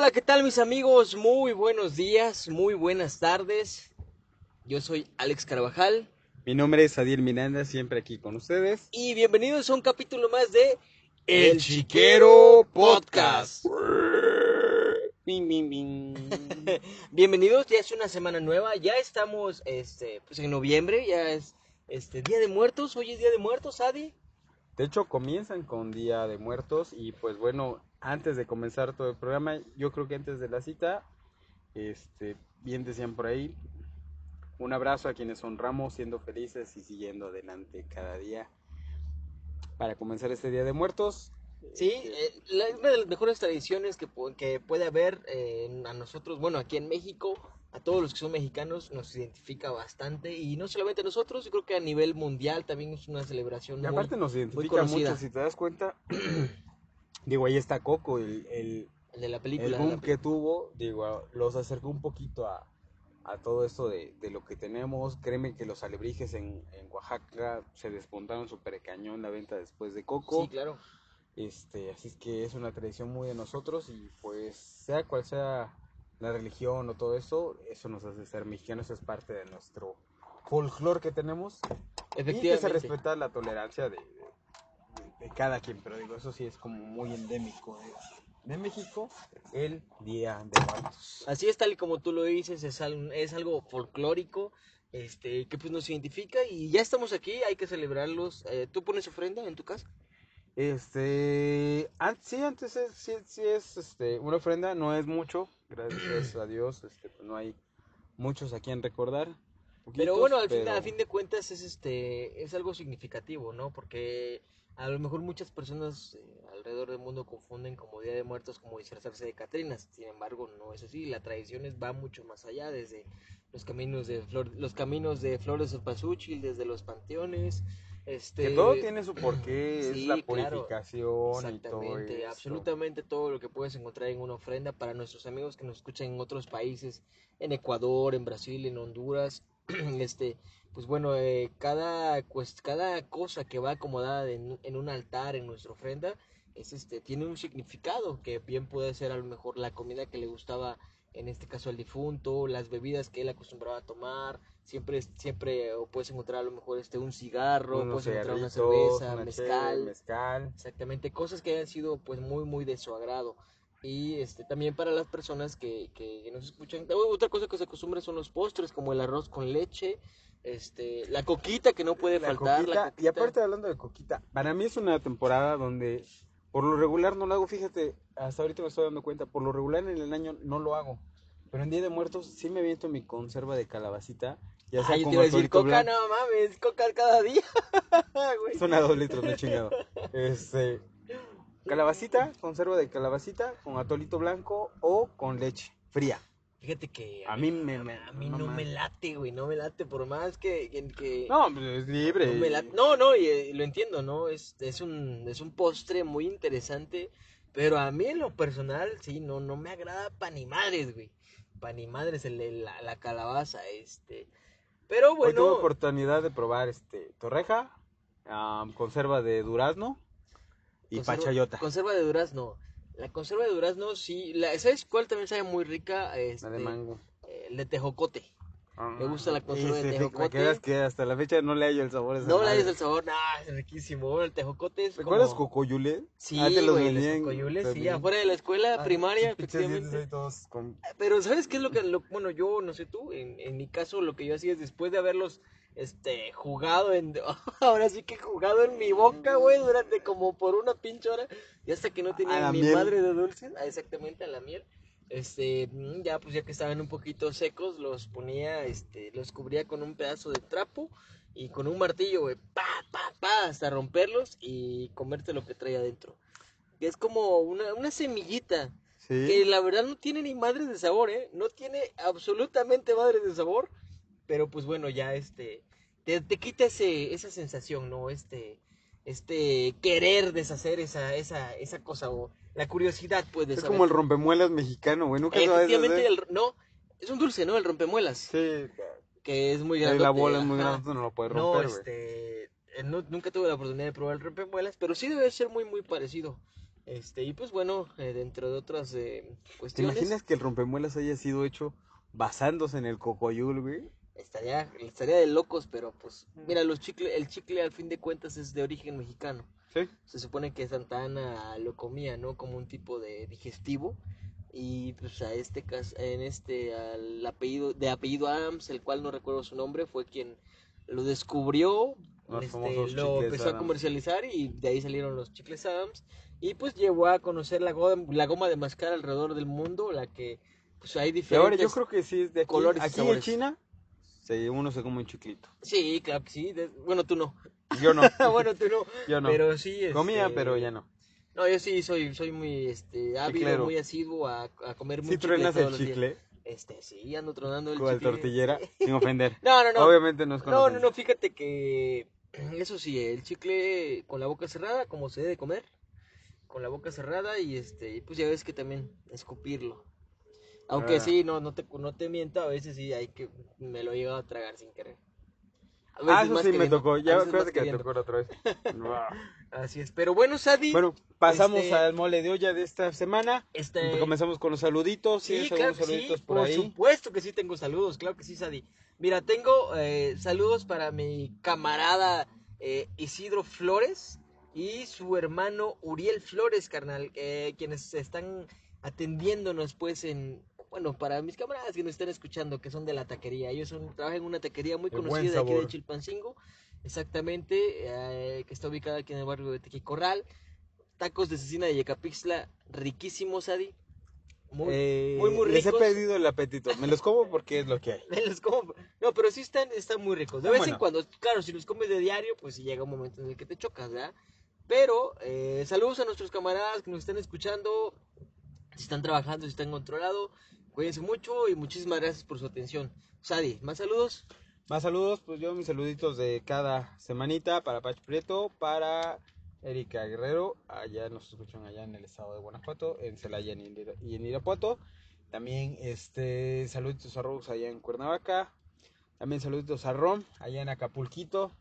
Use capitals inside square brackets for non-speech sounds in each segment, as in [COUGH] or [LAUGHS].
Hola, ¿qué tal mis amigos? Muy buenos días, muy buenas tardes. Yo soy Alex Carvajal Mi nombre es Adiel Miranda, siempre aquí con ustedes. y bienvenidos a un capítulo más de El Chiquero Podcast. [LAUGHS] Bing, bing, bing. [LAUGHS] Bienvenidos, ya es una semana nueva, ya estamos este, pues en noviembre, ya es este Día de Muertos, hoy es Día de Muertos, Adi. De hecho, comienzan con Día de Muertos y pues bueno, antes de comenzar todo el programa, yo creo que antes de la cita, este, bien decían por ahí, un abrazo a quienes honramos siendo felices y siguiendo adelante cada día. Para comenzar este Día de Muertos, Sí, eh, la- una de las mejores tradiciones que, que puede haber eh, a nosotros, bueno, aquí en México, a todos los que son mexicanos, nos identifica bastante y no solamente a nosotros, yo creo que a nivel mundial también es una celebración y muy- aparte nos muy identifica conocida. mucho, si te das cuenta, [CLEARS THROAT] digo, ahí está Coco, el, el, el de la el película. boom la- que tuvo, digo, los acercó un poquito a, a todo esto de, de lo que tenemos. Créeme que los alebrijes en, en Oaxaca se despuntaron súper cañón la venta después de Coco. Sí, claro. Este, así es que es una tradición muy de nosotros y pues sea cual sea la religión o todo eso, eso nos hace ser mexicanos, es parte de nuestro folclore que tenemos. Y que se Efectivamente. respeta la tolerancia de, de- de cada quien, pero digo, eso sí es como muy endémico de, de México, el Día de Muertos. Así es, tal y como tú lo dices, es, al- es algo folclórico, este, que pues nos identifica y ya estamos aquí, hay que celebrarlos. Eh, ¿Tú pones ofrenda en tu casa? Este, an- sí, antes es, sí, sí es este, una ofrenda, no es mucho, gracias a Dios, este, pues no hay muchos a quien recordar. Pero bueno, al fin, a fin de cuentas es este es algo significativo, ¿no? Porque a lo mejor muchas personas eh, alrededor del mundo confunden como Día de Muertos como disfrazarse de Catrinas. Sin embargo, no es así. La tradición es- va mucho más allá, desde los caminos de flor, los caminos de flores de pasuchil, desde los panteones, este Que todo tiene su porqué, es la claro. purificación y todo Exactamente, absolutamente todo lo que puedes encontrar en una ofrenda para nuestros amigos que nos escuchan en otros países, en Ecuador, en Brasil, en Honduras, [CLEARS THROAT] este, pues bueno, eh, cada, pues, cada cosa que va acomodada en, en un altar, en nuestra ofrenda, es este, tiene un significado que bien puede ser a lo mejor la comida que le gustaba, en este caso al difunto, las bebidas que él acostumbraba a tomar, siempre, siempre o puedes encontrar a lo mejor este, un cigarro, Unos puedes encontrar una cerveza, una mezcal, mezcal. Exactamente, cosas que hayan sido pues muy muy de su agrado. Y este también para las personas que, que, nos escuchan. Oh, Otra cosa que se acostumbra son los postres, como el arroz con leche, este, la coquita que no puede La faltar. la coquita, y aparte hablando de coquita, para mí es una temporada donde por lo regular no lo hago, fíjate, hasta ahorita me estoy dando cuenta, por lo regular en el año no lo hago, pero en Día de Muertos sí me aviento mi conserva de calabacita, ya sea Ay, yo con te iba a decir coca, blanco, no mames, coca cada día. [LAUGHS] son a dos litros, me he chingado, este, calabacita, conserva de calabacita con atolito blanco o con leche fría. Fíjate que A mí me- me- a mí no me late, güey, no me late por más que que, que- No, es libre. No, me no, no, y, eh, lo entiendo, ¿no? Es, es, un, es un postre muy interesante, pero a mí en lo personal, sí, no, no me agrada pa' ni madres, güey. Pa' ni madres el, la, la calabaza, este. Pero Hoy tuve bueno, oportunidad de probar este torreja, conserva de durazno y conserva- pachayota. Conserva de durazno. La conserva de durazno, sí. La, ¿Sabes cuál también sabe muy rica? Este, La de mango. El de tejocote. Me gusta la conserva de Ese, tejocote. Que veas que hasta la fecha no le hallo el sabor a esa No le hayas el sabor, nah, es riquísimo. El tejocote es ¿Recuerdas como... cocoyule? Sí, Ah, te los güey, los cocoyules, sí, afuera de la escuela Ah, primaria, efectivamente. todos con- Pero ¿sabes qué es lo que, lo- bueno, yo no sé tú, en, en mi caso lo que yo hacía es después de haberlos, este, jugado en, [LAUGHS] ahora sí que jugado en mi boca, güey, durante como por una pinche hora, y hasta que no tenía miel. madre de dulce, ah, exactamente a la miel, este, mm, ya pues ya que estaban un poquito secos, los ponía, este, los cubría con un pedazo de trapo y con un martillo, güey, pa, pa, pa, hasta romperlos y comerte lo que trae adentro. Que es como una, una semillita, Sí. que la verdad no tiene ni madres de sabor, ¿eh? No tiene absolutamente madres de sabor, pero pues bueno, ya este, te, te quita ese, esa sensación, ¿no? Este, este querer deshacer esa, esa, esa cosa, o la curiosidad, pues, de Es saber. como el rompemuelas mexicano, güey. Nunca Efectivamente, el, no, es un dulce, ¿no? El rompemuelas, Sí. que es muy grande. La bola es muy grande, tú no lo puedes romper, este, eh, no- nunca tuve la oportunidad de probar el rompemuelas, pero sí debe ser muy, muy parecido. Este, y pues bueno, eh, dentro de otras eh, ¿Te cuestiones. imaginas que el rompemuelas haya sido hecho basándose en el cocoyul, güey? Estaría, estaría de locos, pero pues, mira, los chicle, el chicle al fin de cuentas es de origen mexicano. Sí. Se supone que Santa Ana lo comía, ¿no? Como un tipo de digestivo. Y pues a este caso, en este, al apellido, de apellido Adams, el cual no recuerdo su nombre, fue quien lo descubrió, este, lo empezó a Adams. comercializar y de ahí salieron los chicles Adams. Y pues llevó a conocer la goma, la goma de mascar alrededor del mundo, la que pues hay Y diferentes... ahora yo creo que sí es de aquí. colores y aquí en. China, se, uno se come un chiquito. Sí, claro que sí. de- Bueno, tú no. Yo no. [LAUGHS] bueno, tú no. [LAUGHS] yo no. Pero sí. Comía, este, pero ya no. No, yo sí soy, soy muy este, ávido, Chiclero. muy asiduo a, a comer mucho truenas el chicle, Este, sí, ando tronando el chicle. tortillera, [LAUGHS] sin ofender. No, no, no. Obviamente no es con No, no, no, fíjate que [CLEARS THROAT] eso sí, el chicle con la boca cerrada, como se debe comer, con la boca cerrada y este, y pues ya ves que también escupirlo. Aunque Ah. sí, no, no te, no te miento, a veces sí hay que, me lo he llegado a tragar sin querer. A Ah, eso más sí me tocó. Ya acuérdate que me tocó la otra vez. [LAUGHS] Así es, pero bueno, Sadi, bueno, pasamos Este- al mole de olla de esta semana. este... Comenzamos con los saluditos. Sí, ¿Tienes claro que sí, saluditos por, por ahí? supuesto que sí tengo saludos, claro que sí, Sadi. Mira, tengo eh, saludos para mi camarada eh, Isidro Flores y su hermano Uriel Flores, carnal, eh, quienes están atendiéndonos pues en... Bueno, para mis camaradas que nos están escuchando, que son de la taquería, ellos son, trabajan en una taquería muy conocida de aquí de. Chilpancingo, exactamente, eh, que está ubicada aquí en el barrio de Tequicorral. Tacos de cecina de Yecapixtla, riquísimos, Sadi. Muy, Eh, muy, muy Les he ricos. pedido el apetito. Me los como porque es lo que hay. [LAUGHS] Me los como- No, pero sí están, están muy ricos. De Ah, vez bueno. en cuando, claro, si los comes de diario, pues sí llega un momento en el que te chocas, ¿verdad? Pero eh, saludos a nuestros camaradas que nos están escuchando, si están trabajando, si están controlado. Cuídense mucho y muchísimas gracias por su atención. Sadi, ¿más saludos? Más saludos, pues yo mis saluditos de cada semanita para Pach Prieto, para Erika Guerrero, allá nos escuchan allá en el estado de Guanajuato, en Celaya y en Irapuato. También este saluditos a Rose allá en Cuernavaca. También saluditos a Rom allá en Acapulquito.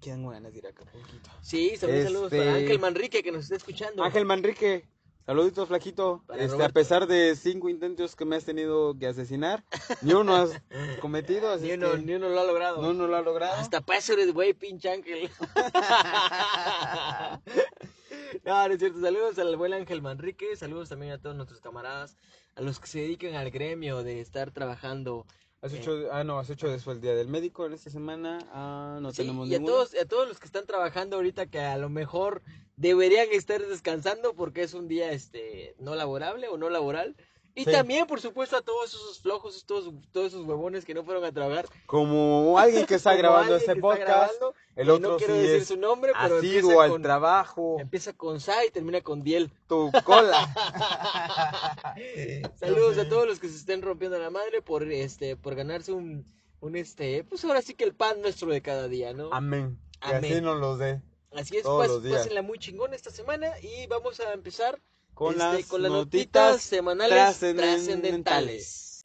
¿Quién ganas de ir a Acapulquito? Sí, también saludos para Este- Ángel Manrique que nos está escuchando. Ángel Manrique, saluditos flaquito. Para Este, a pesar de cinco intentos que me has tenido que asesinar, ni uno has [LAUGHS] cometido, así Ni uno, que ni uno lo ha logrado. no, no lo ha logrado. Hasta eres güey, pinche Ángel. [LAUGHS] no, no es cierto. Saludos al buen Ángel Manrique. Saludos también a todos nuestros camaradas. A los que se dedican al gremio de estar trabajando. Has Eh. hecho, ah, no, has hecho después el día del médico en esta semana. Ah, no Sí, tenemos y a ninguno. todos, a todos los que están trabajando ahorita que a lo mejor deberían estar descansando porque es un día este no laborable o no laboral. Y Sí. también, por supuesto, a todos esos flojos, todos, todos esos huevones que no fueron a trabajar. Como [LAUGHS] alguien que está grabando este podcast, grabando, el otro no quiero sí decir es su nombre, pero empieza al con, trabajo. empieza con Sa y termina con Diel. Tu cola. [LAUGHS] Saludos a todos los que se estén rompiendo la madre por este por ganarse un un este, pues ahora sí que el pan nuestro de cada día, ¿no? Amén. Que Amén. así nos los dé. Así es, todos pas- los días. pásenla muy chingón esta semana y vamos a empezar Con este, las con las notitas notitas semanales trascendentales.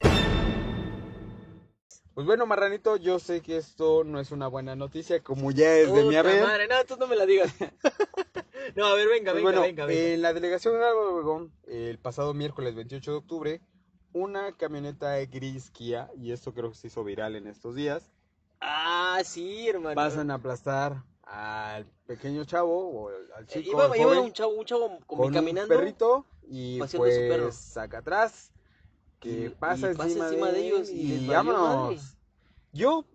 Pues bueno, Marranito, yo sé que esto no es una buena noticia, como ya es de mi haber. madre, no, tú no me la digas. [LAUGHS] no, a ver, venga, Pues venga, bueno, venga, venga. en la delegación de Álvaro Obregón, el pasado miércoles 28 de octubre, una camioneta gris Kia, y esto creo que se hizo viral en estos días, Ah, sí, hermano. pasan a aplastar al pequeño chavo o al Eh, chico, iba, un chavo, un chavo como con caminando. un perrito y su perro. pues saca atrás, que Y- pasa, y pasa encima, encima de, de ellos y y vámonos. madre. Yo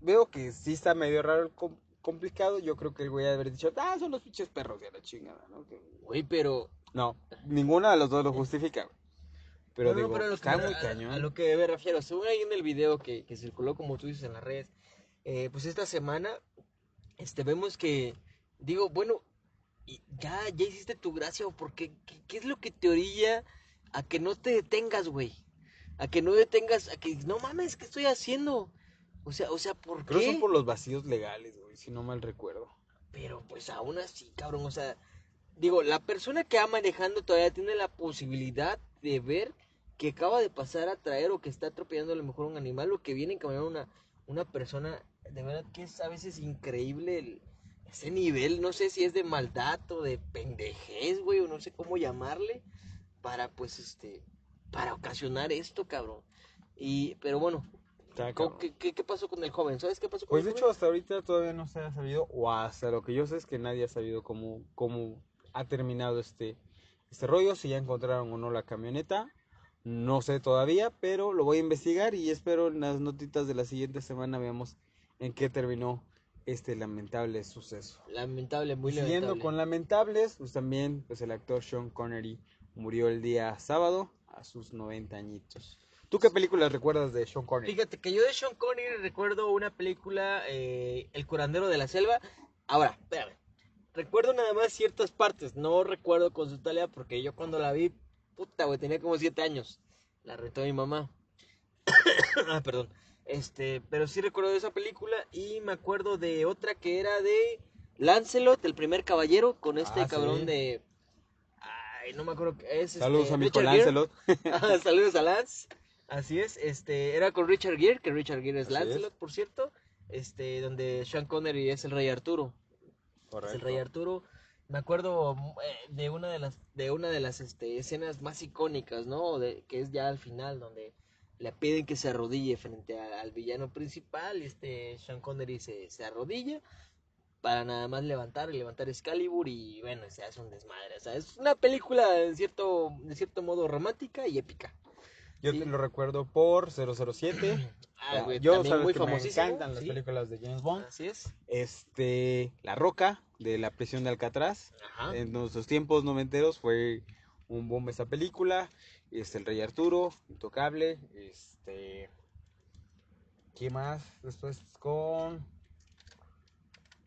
veo que sí está medio raro, com- complicado, yo creo que el güey haber dicho, ah, son los pinches perros de la chingada, ¿no? Güey, pero No, ninguna de los dos lo justifica. güey. Pero No, no, digo, pero a lo está que, muy a- cañón. A lo que me refiero, según ahí en el video que, que circuló, como tú dices, en las redes, eh, pues esta semana, este, vemos que, digo, bueno, ya, ya hiciste tu gracia, o porque, ¿qué, qué es lo que te orilla a que no te detengas, güey? A que no detengas, a que, no mames, ¿qué estoy haciendo? O sea, o sea, ¿por Creo qué? son por los vacíos legales, güey, si no mal recuerdo. Pero pues aún así, cabrón, o sea, digo, la persona que va manejando todavía tiene la posibilidad de ver que acaba de pasar a traer o que está atropellando a lo mejor un animal o que viene caminando una, una persona, de verdad que es a veces increíble el, ese nivel, no sé si es de maldad o de pendejez, güey, o no sé cómo llamarle, para pues este, para ocasionar esto, cabrón. Y, pero bueno, Está ¿cómo- cabrón. ¿qué, qué, qué pasó con el joven? ¿Sabes qué pasó con Pues de hecho hasta ahorita todavía no se ha sabido, o hasta lo que yo sé es que nadie ha sabido cómo, cómo ha terminado este, este rollo, si ya encontraron o no la camioneta, no sé todavía, pero lo voy a investigar y espero en las notitas de la siguiente semana veamos en qué terminó este lamentable suceso. Lamentable, muy Siguiendo lamentable. con lamentables, pues también pues el actor Sean Connery murió el día sábado a sus 90 añitos. ¿Tú qué películas recuerdas de Sean Connery? Fíjate que yo de Sean Connery recuerdo una película, eh, El curandero de la selva. Ahora, espérame. Recuerdo nada más ciertas partes. No recuerdo con su totalidad porque yo cuando la vi, puta, güey, tenía como siete años. La rentó mi mamá. [COUGHS] ah, perdón. Este, pero sí recuerdo de esa película y me acuerdo de otra que era de Lancelot, el primer caballero, con este Ah, cabrón sí. de... Ay, no me acuerdo qué es. Saludos este, a mi. Lancelot. Ajá, [LAUGHS] Saludos a Lance. Así es, este, era con Richard Gere, que Richard Gere es Así Lancelot, por cierto, este, donde Sean Connery es el rey Arturo. Es el rey Arturo. Me acuerdo eh, de una de las, de una de las este, escenas más icónicas, ¿no? De, que es ya al final, donde le piden que se arrodille frente a- al villano principal, y este Sean Connery se, se arrodilla para nada más levantar y levantar Excalibur y bueno, se hace un desmadre. O sea, es una película en cierto, de cierto modo romántica y épica. Yo Sí. te lo recuerdo por 007. [CLEARS THROAT] Ah, güey, Yo también sabes muy que me encantan las sí. películas de James Bond. Así es. Este, La Roca de la prisión de Alcatraz. Ajá. En nuestros tiempos noventeros fue un boom esa película. Este, El Rey Arturo, Intocable. Este, ¿qué más? Después con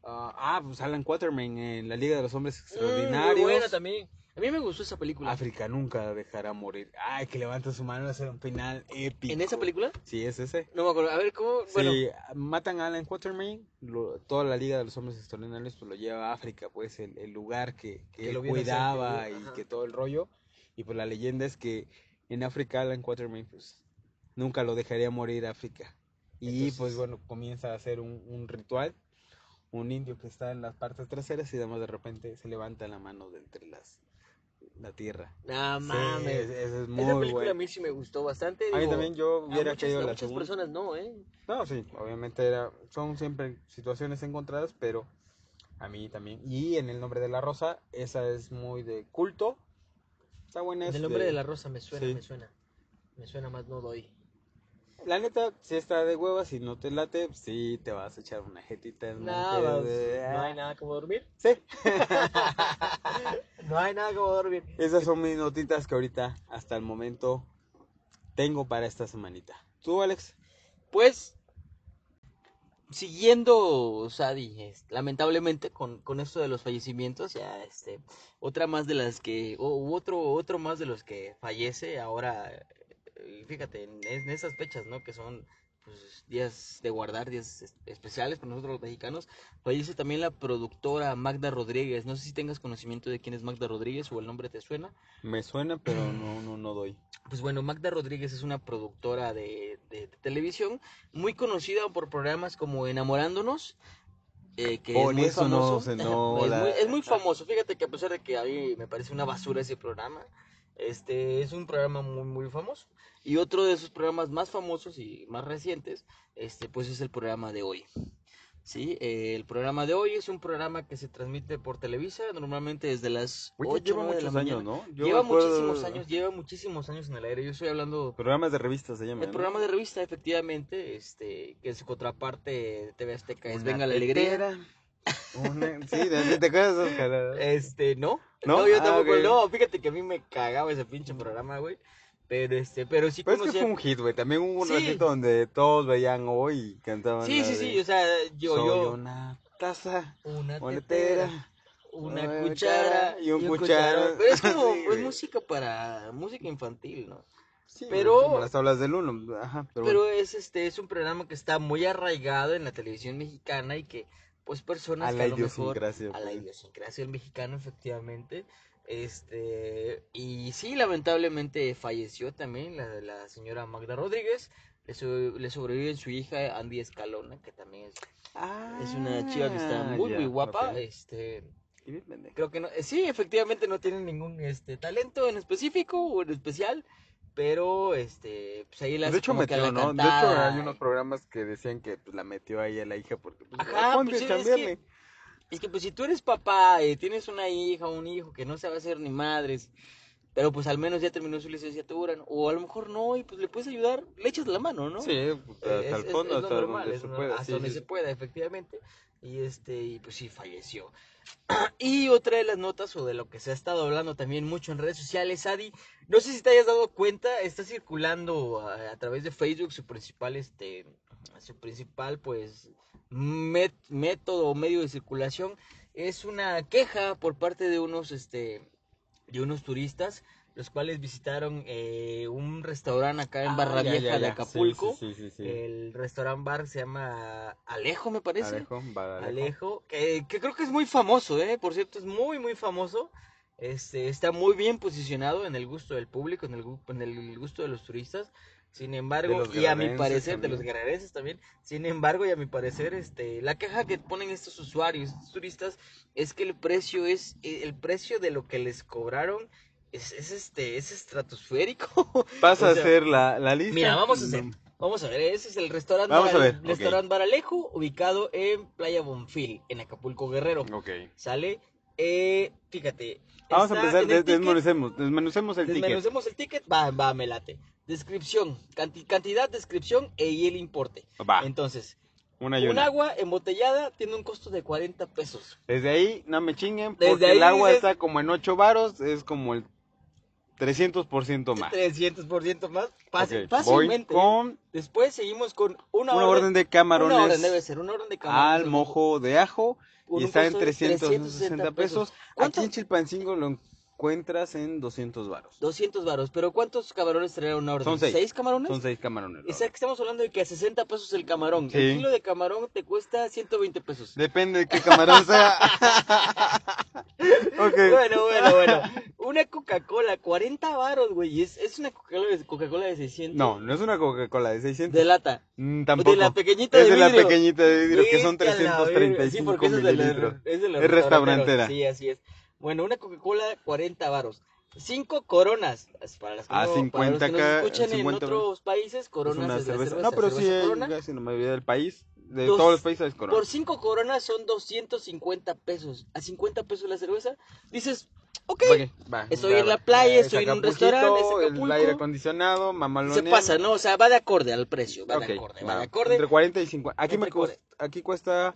ah, ah, pues Alan Quatermain en La Liga de los Hombres Mm, Extraordinarios. muy buena también. A mí me gustó esa película. África nunca dejará morir. Ay, que levanta su mano, es un final épico. ¿En esa película? Sí, es ese. No me acuerdo. A ver, ¿cómo? Bueno, Sí, matan a Alan Quatermain, lo- toda la Liga de los Hombres Extraordinarios pues lo lleva a África, pues el, el lugar que, que Que él cuidaba y ajá. que todo el rollo. Y pues la leyenda es que en África Alan Quatermain pues nunca lo dejaría morir África. Y Entonces- pues bueno, comienza a hacer un, un ritual, un indio que está en las partes traseras y además de repente se levanta la mano de entre las la tierra. no Sí, mames. es- esa es Esa muy película a mí sí me gustó bastante. A mí también yo hubiera muchas, querido la muchas segunda. personas no, ¿eh? No, sí, obviamente era, son siempre situaciones encontradas, pero a mí también. Y en el nombre de la rosa, esa es muy de culto. Está buena. es El nombre de la rosa me suena, sí. me suena. Me suena más no doy. La neta, si está de huevas, si no te late, sí te vas a echar una jetita. en Montes de- no hay nada como dormir. Sí, [LAUGHS] no hay nada como dormir. esas son mis notitas que ahorita, hasta el momento, tengo para esta semanita. ¿Tú, Alex? Pues, siguiendo, Sadi, lamentablemente con, con esto de los fallecimientos, ya este, otra más de las que, o otro, otro más de los que fallece ahora, eh, fíjate, en esas fechas, ¿no? Que son pues, días de guardar, días es- especiales para nosotros los mexicanos, fallece también la productora Magda Rodríguez. No sé si tengas conocimiento de quién es Magda Rodríguez o el nombre te suena. Me suena, pero no, no, no doy. Pues bueno, Magda Rodríguez es una productora de, de- de televisión muy conocida por programas como Enamorándonos, eh, que Por es muy eso famoso. [LAUGHS] no es, la- muy, es muy famoso. Fíjate que a pesar de que a mí me parece una basura ese programa, este es un programa muy muy famoso. Y otro de sus programas más famosos y más recientes, este pues es el programa de hoy. Sí, eh, el programa de hoy es un programa que se transmite por Televisa, normalmente desde las Oye, 8 lleva de muchos años, ¿no? Yo lleva recuerdo- muchísimos años, lleva muchísimos años en el aire. Yo estoy hablando Programas de revistas se llama. el ¿no? programa de revista, efectivamente, este, que su contraparte de TV Azteca es Una Venga la Alegría. Una- Sí, ¿de- ¿te acuerdas de? Este, ¿no? ¿No? No, yo Ah, tampoco, no, fíjate que a mí me cagaba ese pinche programa, güey. Pero este, pero sí Pero es que conocía- fue un hit, güey. También hubo un Sí. ratito donde todos veían hoy y cantaban. Sí, sí, de, sí, o sea, yo, Soy yo, una taza, una una tetera, tetera. una una cuchara y un cucharón. Pero es [LAUGHS] como, Sí, es güey. música para, música infantil, ¿no? Sí, Pero- Como las tablas del uno. Ajá, pero, Pero bueno. es este es un programa que está muy arraigado en la televisión mexicana y que pues personas A que la a lo mejor idiosincrasia. a la pues. idiosincrasia del mexicano efectivamente Este, y sí, lamentablemente falleció también la, la señora Magda Rodríguez. Le, so- le sobrevive su hija Andy Escalona, que también es, es una chica que está muy, Ah, muy ya, guapa. ok. Este, creo que no, sí, efectivamente no tiene ningún este talento en específico o en especial, pero este, pues ahí la de hecho metió, ¿no? De hecho hay unos programas que decían que pues, la metió ahí a la hija porque pues, Ajá, pues, a es que- Es que pues si tú eres papá y tienes una hija o un hijo que no sabe hacer ni madres, pero pues al menos ya terminó su licenciatura, ¿no? o a lo mejor no, y pues le puedes ayudar, le echas la mano, ¿no? Sí, pues, hasta Eh, es- el fondo, es hasta normal, donde se pueda. hasta sí, donde sí, se pueda, efectivamente. Y este, y pues sí, falleció. [CLEARS THROAT] Y otra de las notas, o de lo que se ha estado hablando también mucho en redes sociales, Adi, no sé si te hayas dado cuenta, está circulando a, a través de Facebook su principal, este, su principal, pues, met- método o medio de circulación, es una queja por parte de unos, este, de unos turistas, los cuales visitaron eh, un restaurante acá en Ah, Barra ya, Vieja ya, de. Acapulco. Sí, sí, sí. El restaurant bar se llama Alejo, me parece. Alejo, va, Alejo. Alejo, que, que creo que es muy famoso, ¿eh? Por cierto, es muy, muy famoso. Este, está muy bien posicionado en el gusto del público, en el, en el gusto de los turistas. Sin embargo, y a mi parecer, de los guerrerenses también. Sin embargo, y a mi parecer, este, la queja que ponen estos usuarios, estos turistas, es que el precio es, eh, el precio de lo que les cobraron es, es este, es estratosférico. [LAUGHS] O sea, a hacer la, la lista. Mira, vamos a hacer. Vamos a ver, ese es el restaurante Vamos a Baralejo, ubicado en Playa Bonfil, en Acapulco Guerrero. Ok. ¿Sale? Eh, fíjate. Vamos a empezar, des- ticket, desmenucemos, desmenucemos el ticket. Desmenucemos el ticket, va, va, me late. Descripción, canti- cantidad, descripción e, y el importe. Va, Entonces, una y un agua embotellada tiene un costo de 40 pesos. Desde ahí, no me chinguen, Desde porque ahí el agua dices- está como en 8 varos, es como el 300% más. 300% más. Fácil, Ok, fácilmente. Voy con Después seguimos con una, una orden de camarones Una orden debe ser, una orden de camarones. al mojo de ajo y está en costo de 360 pesos. ¿Cuánto? Aquí en Chilpancingo lo encuentras en 200 varos. 200 varos, pero ¿cuántos camarones traerá una orden? Son seis. camarones? Son 6 camarones. la O sea, que estamos hablando de que a 60 pesos el camarón. Sí. El kilo de camarón te cuesta 120 pesos. Depende de qué camarón sea. [LAUGHS] ok. Bueno, bueno, bueno. Una Coca-Cola, 40 varos, güey. Es, es una Coca-Cola de, de 600. No, no es una Coca-Cola de 600. De lata. Mm, tampoco. De la pequeñita es de de la vidrio. pequeñita de vidrio, que son Vete a la verga. 335 Sí, porque esa es de la- es de la Es restaurantera. Sí, así es. Bueno, una Coca-Cola, 40 varos. Cinco coronas. Para las que Ah, no- 50 para los que nos escuchan 50 en otros países, Es coronas una es la cerveza. cerveza, No, pero sí, cerveza hay corona. casi en la mayoría del país. De Dos- todos los países es corona. Por cinco coronas son 250 pesos. A 50 pesos la cerveza. Dices, ok, Ok, va, Estoy va, en la playa, Es estoy en un restaurante, es El aire acondicionado, se mamalonear. pasa, ¿no? O sea, va de acorde al precio, va Ok, de acorde, va de acorde. Entre 40 y 50. Aquí, me cuesta, aquí cuesta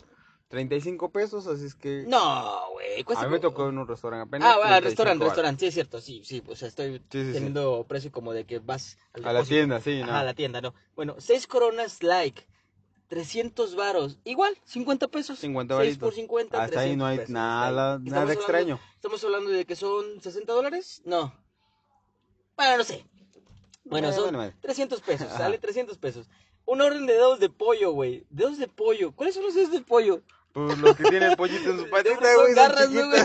35 pesos, así es que. No, güey, cuesta a mí me tocó en un restaurante apenas. Ah, 35 restaurante, restaurante, sí es cierto, sí, sí, pues estoy Sí, sí, sí. teniendo precio como de que vas al A la tienda, sí, Ajá, no. a la tienda, no. Bueno, seis coronas like, 300 varos, igual, 50 pesos. 50 6 varitos. por 50, Hasta ahí no 300 hay pesos. nada, nada hablando- extraño. Estamos hablando de que son 60 dólares, no. Bueno, no sé. Bueno, Eh, son bueno, bueno. 300 pesos, sale 300 pesos. Una orden de dedos de pollo, güey. Dedos de pollo. ¿Cuáles son los dedos de pollo? Pues lo que tiene el pollito en su patita, güey, son garras, ¿no, güey?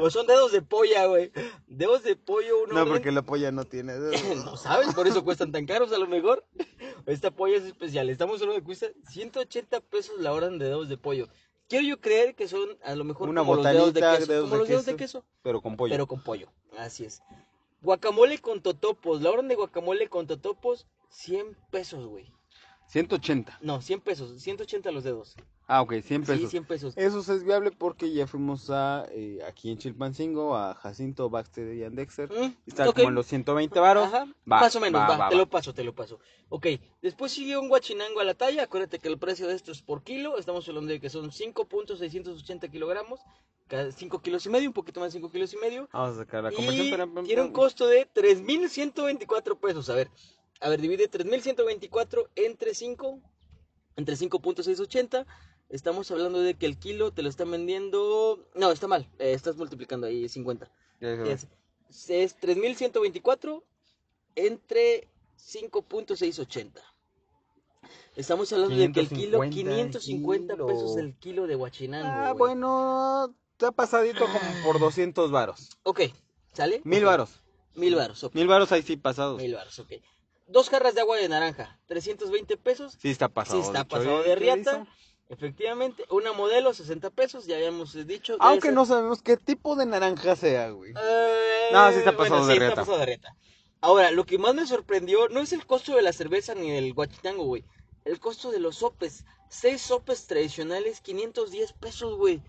O [LAUGHS] son dedos de polla, güey. Dedos de pollo, una No, porque la polla no tiene dedos. [LAUGHS] No sabes, por eso cuestan tan caros a lo mejor. Esta polla es especial. Estamos hablando de que cuesta 180 pesos la orden de dedos de pollo. Quiero yo creer que son a lo mejor Una como los dedos de botanita, queso. dedos como de los dedos de queso. queso, Pero con pollo. pero con pollo. Así es. Guacamole con totopos. La orden de guacamole con totopos, 100 pesos, güey. 180. No, 100 pesos. 180 los dedos. Ah, ok, 100 pesos. Sí, 100 pesos. Eso es viable porque ya fuimos a eh, aquí en Chilpancingo a Jacinto, Baxter y Andexter. Mm, Está como en los 120 varos. Ajá, Va, más o menos, va, va, va, te lo paso, te lo paso. Ok, después sigue un guachinango a la talla, acuérdate que el precio de esto es por kilo, estamos hablando de que son 5.680 kilogramos, cada 5 kilos y medio, un poquito más de 5 kilos y medio, Vamos a sacar la y conversión. pam, pam, tiene un costo de 3.124 pesos, a ver, a ver, divide 3.124 entre 5, entre 5.680, estamos hablando de que el kilo te lo están vendiendo, no, está mal, eh, estás multiplicando ahí 50. Ya se va. Es, es 3124 entre 5.680. Estamos hablando de que el kilo 550 550 kilo. pesos el kilo de guachinango. Ah, bueno, está pasadito como por 200 varos. Ok, ¿Sale? Mil varos. Mil varos, ok. Mil varos ahí sí pasados. Mil varos, ok. Dos jarras de agua de naranja, 320 pesos. Sí está pasado. Sí está pasado de riata. Efectivamente, una modelo, 60 pesos, ya habíamos dicho. Aunque ser- no sabemos qué tipo de naranja sea, güey. Eh, No, sí está bueno, pasado de sí riata. está pasado de riata. Ahora, lo que más me sorprendió no es el costo de la cerveza ni del guachinango, güey. El costo de los sopes. Seis sopes tradicionales, 510 pesos, güey.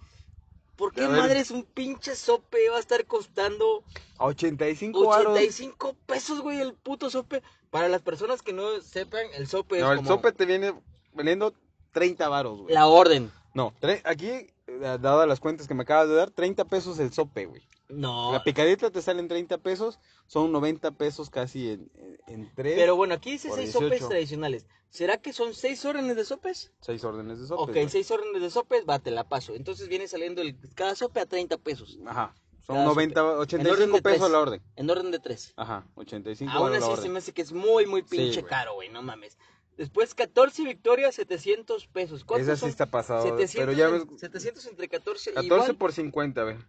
¿Por qué A ver. madres un pinche sope va a estar costando A 85 varos. 85 pesos, güey, el puto sope? Para las personas que no sepan, el sope No, es el como sope te viene valiendo 30 varos, güey. la orden. No, aquí, eh, dadas las cuentas que me acabas de dar, 30 pesos el sope, güey. No. La picadita te salen 30 pesos, son 90 pesos casi en, en, en tres. Pero bueno, aquí dice por seis sopes 18. tradicionales. ¿Será que son seis órdenes de sopes? Seis órdenes de sope. ok, güey. seis órdenes de sopes, va, te la paso. Entonces viene saliendo el, cada sope a 30 pesos. Ajá. Son Cada 90, sope. En orden 85 de pesos la orden. En orden de tres. Ajá, 85 Aún varos la así se orden. me hace que es muy, muy Sí, pinche güey. caro, güey, no mames. Después 14 victorias, 700 pesos. ¿Cuántos Esa sí son? está pasada. 700, Pero ya ves, en- 700 entre 14, 14 igual, por 50, ve.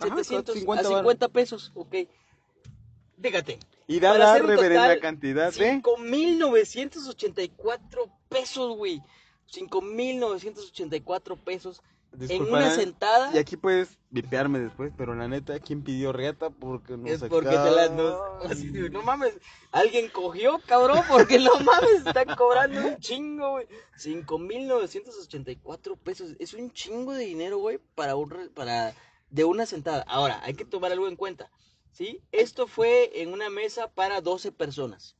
Ajá, 700 50 a varos. 50 pesos, ok. Fíjate, Y da Para la reverenda cantidad de... 5.984 pesos, güey. 5.984 pesos en una sentada. Y aquí puedes vipearme después, pero la neta, ¿quién pidió riata? Porque no Es porque te así, no mames, alguien cogió, cabrón, porque no mames, están cobrando un chingo, güey. 5.984 pesos, es un chingo de dinero, güey, para un re- para de una sentada. Ahora, hay que tomar algo en cuenta, ¿sí? Esto fue en una mesa para 12 personas.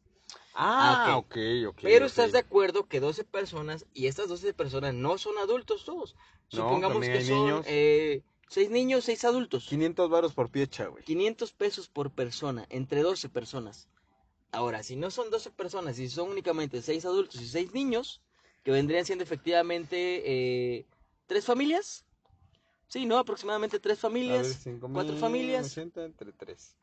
Ah, Ah, ok, ok. Pero ok. estás de acuerdo que 12 personas, y estas 12 personas no son adultos todos. No, Supongamos también que son niños. eh, 6 niños, 6 adultos. 500 varos por piecha, güey. 500 pesos por persona, entre 12 personas. Ahora, si no son 12 personas, si son únicamente 6 adultos y 6 niños, que vendrían siendo efectivamente eh, tres familias. Sí, ¿no? Aproximadamente tres A ver, familias. 5,000, cuatro familias. 80 entre 3.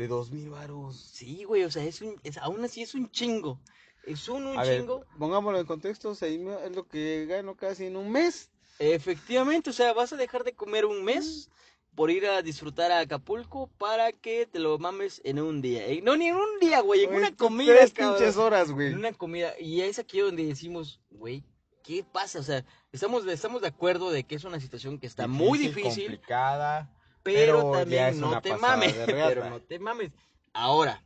De 2000 varos. Sí, güey, o sea, es un, es, aún así es un chingo. Es un, un A ver, chingo. pongámoslo en contexto, seis mil es lo que gano casi en un mes. Efectivamente, o sea, vas a dejar de comer un mes por ir a disfrutar a Acapulco para que te lo mames en un día. Eh, No, ni en un día, güey, en una comida, Tres pinches horas, güey. En una comida. Y es aquí donde decimos, güey, ¿qué pasa? O sea, estamos, estamos de acuerdo de que es una situación que está muy difícil, complicada. Pero, también no te mames. [LAUGHS] Pero no te mames. Ahora,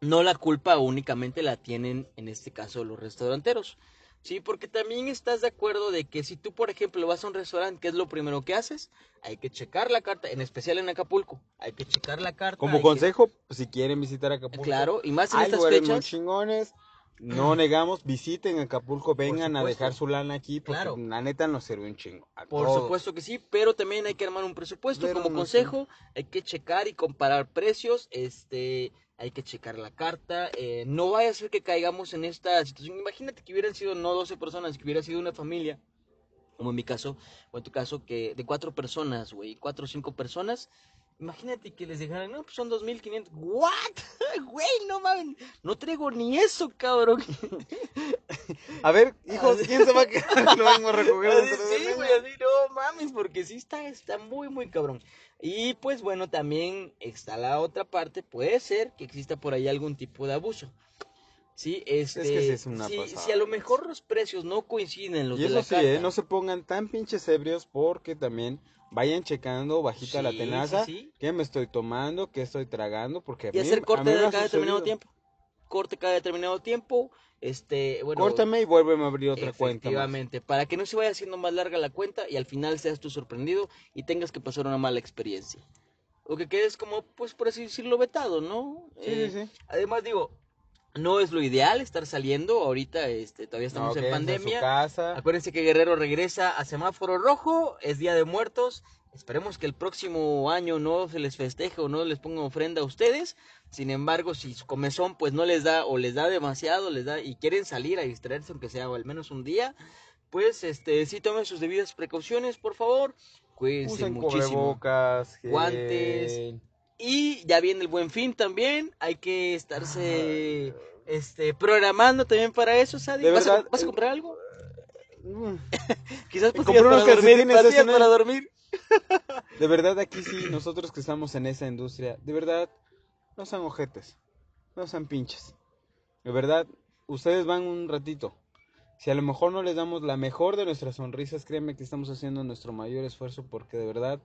no la culpa únicamente la tienen en este caso los restauranteros. Sí, porque también estás de acuerdo de que si tú, por ejemplo, vas a un restaurante, ¿qué es lo primero que haces? Hay que checar la carta, en especial en Acapulco. Hay que checar la carta. Como que- consejo, si quieren visitar Acapulco. Claro, y más en estas muy fechas. chingones. No [CLEARS THROAT] negamos, visiten Acapulco, vengan a dejar su lana aquí, porque Claro. la neta nos sirve un chingo. a Por todos. supuesto que sí, pero también hay que armar un presupuesto. Pero Como no consejo, hay que checar y comparar precios. Este, hay que checar la carta. eh, no vaya a ser que caigamos en esta situación. Imagínate que hubieran sido no 12 personas, que hubiera sido una familia, como en mi caso, o en tu caso, que de cuatro personas, güey, cuatro o cinco personas. Imagínate que les dijeran, no, pues son 2.500. ¿What? [LAUGHS] Güey, no mames. No traigo ni eso, cabrón. A ver, hijos, ¿quién se va a quedar? [LAUGHS] Lo vengo a recoger Así, dentro de sí, güey, así no mames, porque sí está, está muy, muy cabrón. Y pues bueno, también está la otra parte, puede ser que exista por ahí algún tipo de abuso. Sí, este, que sí es una si, pasada. si a lo mejor los precios no coinciden en los Y de eso la sí, carta. ¿eh? no se pongan tan pinches ebrios porque también vayan checando bajita la tenaza sí, sí. qué me estoy tomando, qué estoy tragando, porque a Y mí, hacer a corte mí de cada determinado tiempo. Corte cada determinado tiempo. Este, bueno, Córtame y vuélveme a abrir otra cuenta. Efectivamente, para que no se vaya haciendo más larga la cuenta y al final seas tú sorprendido y tengas que pasar una mala experiencia. O que quedes como, pues por así decirlo, vetado, ¿no? Sí, Eh, sí, sí. Además, digo, no es lo ideal estar saliendo ahorita, este, todavía estamos en su pandemia. casa. Acuérdense que Guerrero regresa a semáforo rojo, es Día de Muertos. Esperemos que el próximo año no se les festeje o no les ponga ofrenda a ustedes. Sin embargo, si su comezón pues no les da o les da demasiado, les da y quieren salir a distraerse aunque sea al menos un día, pues este sí tomen sus debidas precauciones, por favor. Cuídense Usen muchísimo. cubrebocas, gel. Y ya viene el Buen Fin también, hay que estarse este programando también para eso, Sadi. ¿Vas, a, verdad, vas a eh, comprar algo? [LAUGHS] Quizás pastillas para unos dormir, para dormir. [LAUGHS] De verdad, aquí sí, nosotros que estamos en esa industria, de verdad, no sean ojetes, no sean pinches. De verdad, ustedes van un ratito. Si a lo mejor no les damos la mejor de nuestras sonrisas, créanme que estamos haciendo nuestro mayor esfuerzo porque de verdad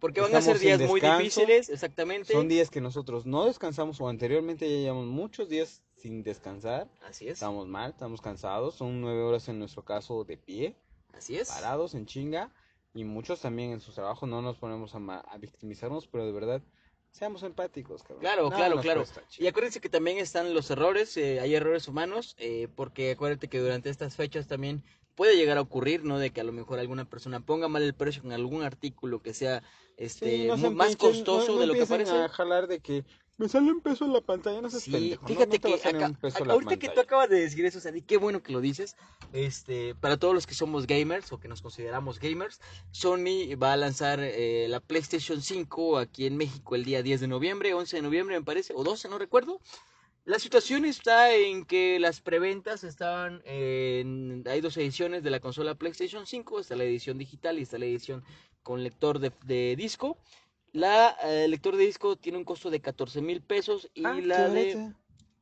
Porque van a ser días muy difíciles, exactamente. son días que nosotros no descansamos o anteriormente ya llevamos muchos días sin descansar. Así es. Estamos mal, estamos cansados, son nueve horas en nuestro caso de pie, Así es. parados en chinga y muchos también en sus trabajos no nos ponemos a, victimizarnos, pero de verdad seamos empáticos, cabrón. Claro, Nada claro, claro. cuesta, Y acuérdense que también están los errores, eh, hay errores humanos, eh, porque acuérdate que durante estas fechas también puede llegar a ocurrir, ¿no? De que a lo mejor alguna persona ponga mal el precio en algún artículo que sea este Sí, no más costoso no- no de lo que parece. a jalar de que me sale un peso en la pantalla, no seas Sí, pendejo, fíjate que acá- ahorita que tú acabas de decir eso, Sandy, qué bueno que lo dices. Este, para todos los que somos gamers o que nos consideramos gamers, Sony va a lanzar eh, la PlayStation 5 aquí en México el día 10 de noviembre, 11 de noviembre me parece, o 12, no recuerdo. La situación está en que las preventas estaban en... Hay dos ediciones de la consola PlayStation 5, está la edición digital y está la edición con lector de, de disco. La eh, lector de disco tiene un costo de 14 mil pesos y Ah, la de...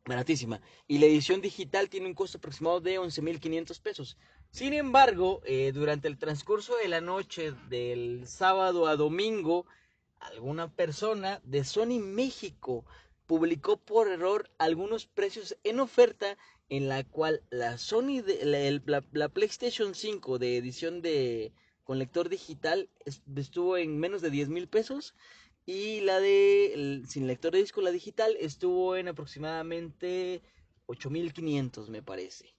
Baratísima. Y la edición digital tiene un costo aproximado de 11.500 pesos. Sin embargo, eh, durante el transcurso de la noche del sábado a domingo, alguna persona de Sony México publicó por error algunos precios en oferta en la cual la Sony de, la, el- la- la PlayStation 5 de edición de con lector digital es- estuvo en menos de 10 mil pesos y la de sin lector de disco, la digital, estuvo en aproximadamente 8500, me parece.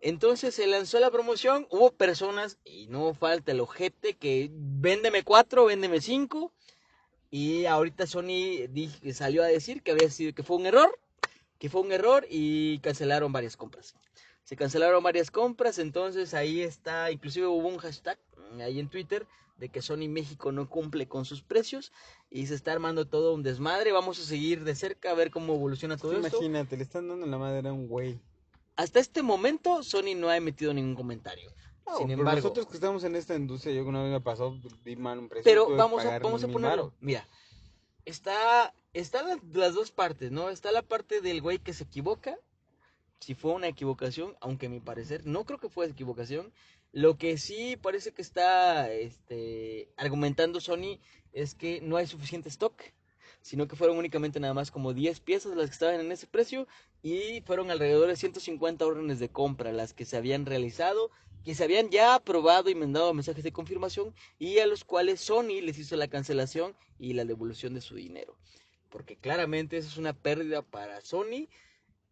Entonces se lanzó la promoción, hubo personas, y no falta el ojete, que véndeme cuatro, véndeme cinco. Y ahorita Sony di- salió a decir que había sido, que fue un error, que fue un error y cancelaron varias compras. Se cancelaron varias compras, entonces ahí está, inclusive hubo un hashtag mm, ahí en Twitter de que Sony México no cumple con sus precios y se está armando todo un desmadre. Vamos a seguir de cerca a ver cómo evoluciona todo esto. Imagínate, le están dando la madre a un güey. Hasta este momento Sony no ha emitido ningún comentario. No, Sin embargo, nosotros que estamos en esta industria, yo una vez me pasó, di mal un precio. pero que vamos a, vamos a ponerlo. Mira, está, están la- las dos partes, ¿no? Está la parte del güey que se equivoca, si fue una equivocación, aunque a mi parecer no creo que fue equivocación. Lo que sí parece que está este, argumentando Sony es que no hay suficiente stock, sino que fueron únicamente nada más como 10 piezas las que estaban en ese precio y fueron alrededor de 150 órdenes de compra las que se habían realizado, que se habían ya aprobado y mandado mensajes de confirmación y a los cuales Sony les hizo la cancelación y la devolución de su dinero. Porque claramente eso es una pérdida para Sony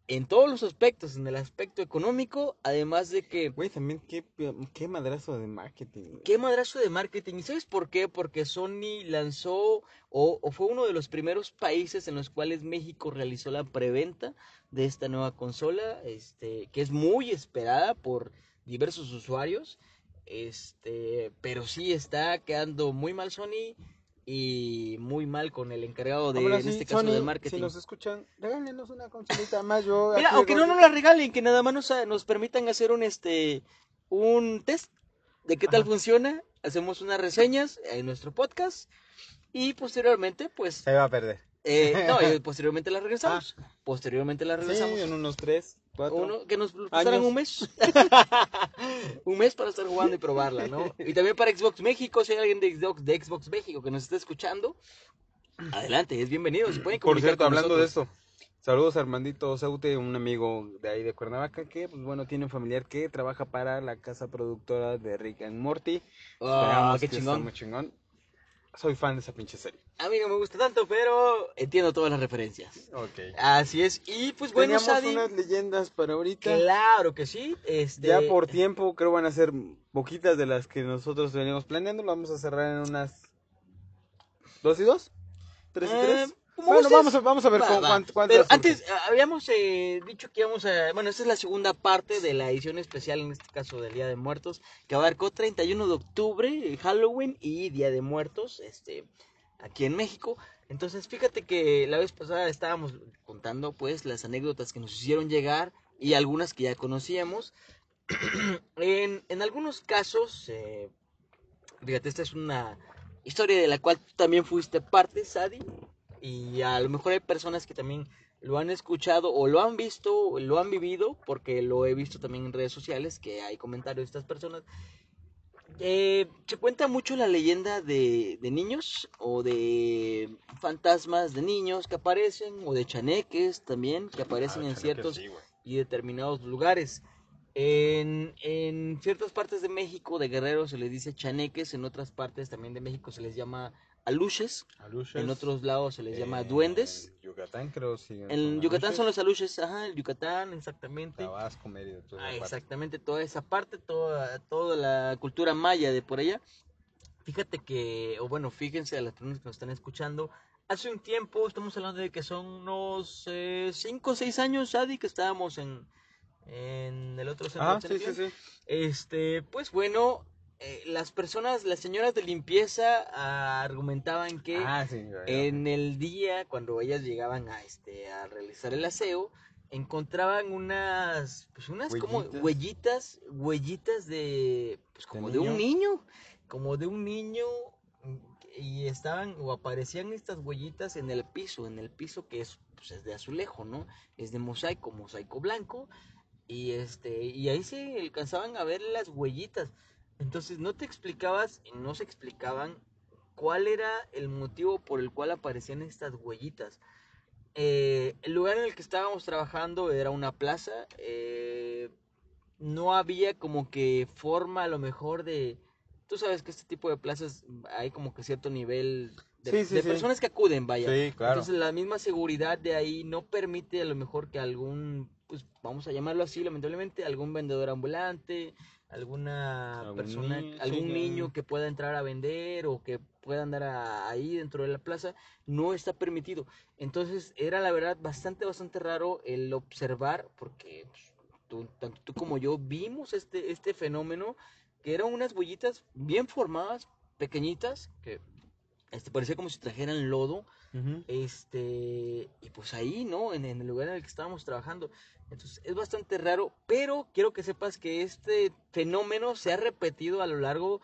en todos los aspectos, en el aspecto económico, además de que Güey, también qué, qué madrazo de marketing. güey. qué madrazo de marketing. ¿Y sabes por qué? Porque Sony lanzó o, o fue uno de los primeros países en los cuales México realizó la preventa de esta nueva consola, este, que es muy esperada por diversos usuarios. Este, pero sí está quedando muy mal Sony y muy mal con el encargado de, Ahora en sí, este caso Sony, del marketing. Si nos escuchan, regálenos una consolita más. Yo Mira, aunque no nos la regalen, que nada más nos, nos permitan hacer un este un test de qué tal Ajá. funciona, hacemos unas reseñas en nuestro podcast y posteriormente, pues, Se va a perder. eh, no, y [LAUGHS] posteriormente la regresamos. Posteriormente la Sí, regresamos. en unos tres, cuatro. Uno, que nos años. un mes. [LAUGHS] un mes para estar jugando y probarla, ¿no? Y también para Xbox México, si hay alguien de Xbox, de Xbox México que nos está escuchando, adelante, es bienvenido. Se pueden Por cierto, con hablando de esto, saludos a Armandito Saute, un amigo de ahí de Cuernavaca que, pues bueno, tiene un familiar que trabaja para la casa productora de Rick and Morty. Ah, Esperamos qué que chingón. está muy chingón. Soy fan de esa pinche serie. A mí no me gusta tanto, pero entiendo todas las referencias. Ok. Así es. Y pues bueno, Teníamos Sadi, unas leyendas para ahorita. claro que sí. Este, Ya por tiempo, creo van a ser poquitas de las que nosotros veníamos planeando. Lo vamos a cerrar en unas dos y dos, tres y eh, tres. Como Bueno, vamos a, vamos a ver Va, con va. cuánto- cuántas Pero antes, ah, habíamos eh, dicho que íbamos a... Bueno, esta es la segunda parte de la edición especial, en este caso del Día de Muertos, que abarcó 31 de octubre, eh, Halloween y Día de Muertos, este, aquí en México. Entonces, fíjate que la vez pasada estábamos contando, pues, las anécdotas que nos hicieron llegar y algunas que ya conocíamos. [CLEARS THROAT] en, en algunos casos, eh, Fíjate, esta es una historia de la cual tú también fuiste parte, Sadi. Y a lo mejor hay personas que también lo han escuchado o lo han visto, lo han vivido, porque lo he visto también en redes sociales, que hay comentarios de estas personas. Eh, se cuenta mucho la leyenda de, de niños o de fantasmas de niños que aparecen o de chaneques también que aparecen Ah, en ciertos sí, y determinados lugares. En, en ciertas partes de México, de Guerrero, se les dice chaneques, en otras partes también de México se les llama aluches, Aluches, en otros lados se les llama eh, duendes. en Yucatán creo sí. En Yucatán son los aluches, ajá, el Yucatán, exactamente. Tabasco, Mérida, toda Ah, exactamente, toda esa parte, toda, toda la cultura maya de por allá. Fíjate que, o bueno, fíjense a las personas que nos están escuchando. Hace un tiempo, estamos hablando de que son unos 5 o 6 años, Adi, que estábamos en, en el otro centro Ah, sí, sí, sí. Este, pues bueno, eh, las personas, las señoras de limpieza ah, argumentaban que Ah, sí. en el día cuando ellas llegaban a este a realizar el aseo encontraban unas pues unas como Huellitas. huellitas huellitas de pues como de, un niño como de un niño y estaban o aparecían estas huellitas en el piso en el piso que es pues es de azulejo no es de mosaico mosaico blanco y este y ahí se alcanzaban a ver las huellitas entonces no te explicabas y no se explicaban cuál era el motivo por el cual aparecían estas huellitas. Eh, el lugar en el que estábamos trabajando era una plaza. eh, no había como que forma a lo mejor de... Tú sabes que este tipo de plazas hay como que cierto nivel de, Sí, sí, de sí. personas que acuden, vaya. Sí, claro. Entonces la misma seguridad de ahí no permite a lo mejor que algún, pues vamos a llamarlo así lamentablemente, algún vendedor ambulante, alguna Algún persona, niño, algún sí. niño que pueda entrar a vender o que pueda andar a- ahí dentro de la plaza, no está permitido. Entonces era la verdad bastante, bastante raro el observar, porque pues, tú, tanto tú como yo vimos este, este fenómeno, que eran unas huellitas bien formadas, pequeñitas, que este, parecía como si trajeran lodo, Este, y pues ahí, ¿no? En, en el lugar en el que estábamos trabajando. Entonces es bastante raro, pero quiero que sepas que este fenómeno se ha repetido a lo largo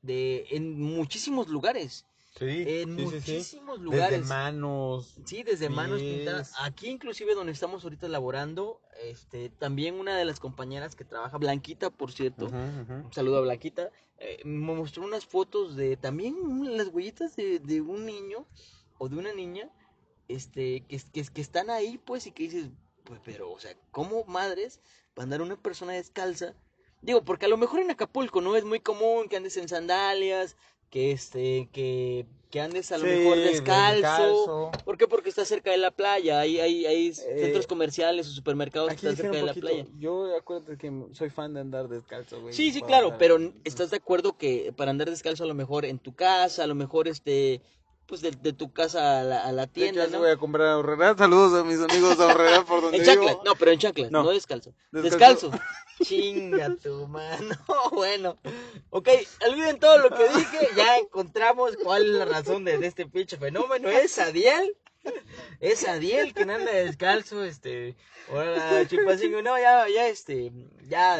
de, en muchísimos lugares. Sí, En sí, sí, sí. muchísimos Desde lugares. manos. Sí, desde manos pintadas. Aquí inclusive donde estamos ahorita laborando, este, también una de las compañeras que trabaja, Blanquita, por cierto, un saludo a Blanquita, eh, me mostró unas fotos de también las huellitas de, de un niño o de una niña, este, que, que, que están ahí, pues, y que dices, pues, pero, o sea, ¿cómo madres va a andar una persona descalza? Digo, porque a lo mejor en Acapulco no es muy común que andes en sandalias, que este, que, que andes a lo Sí, mejor de- descalzo. ¿Por qué? Porque está cerca de la playa, hay, hay, hay centros Eh, comerciales o supermercados que están cerca de la playa. Yo acuérdate que soy fan de andar descalzo, güey. Sí, sí, claro, andar- pero ¿estás de acuerdo que para andar descalzo a lo mejor en tu casa, a lo mejor este, pues de, de tu casa a la, a la ¿Qué tienda, ¿no? voy a comprar a Horrera? Saludos a mis amigos de Horrera por [LAUGHS] donde En chanclas, vivo. no, pero en chanclas, no, No. descalzo. Descalzo. Descalzo. [LAUGHS] Chinga tu mano. [LAUGHS] bueno, ok, olviden todo lo que dije, ya encontramos cuál es la razón de, de este pinche fenómeno. Es Adiel. Es Adiel quien anda descalzo, este. Ahora, Chimpacingo, no, ya, ya, este, ya,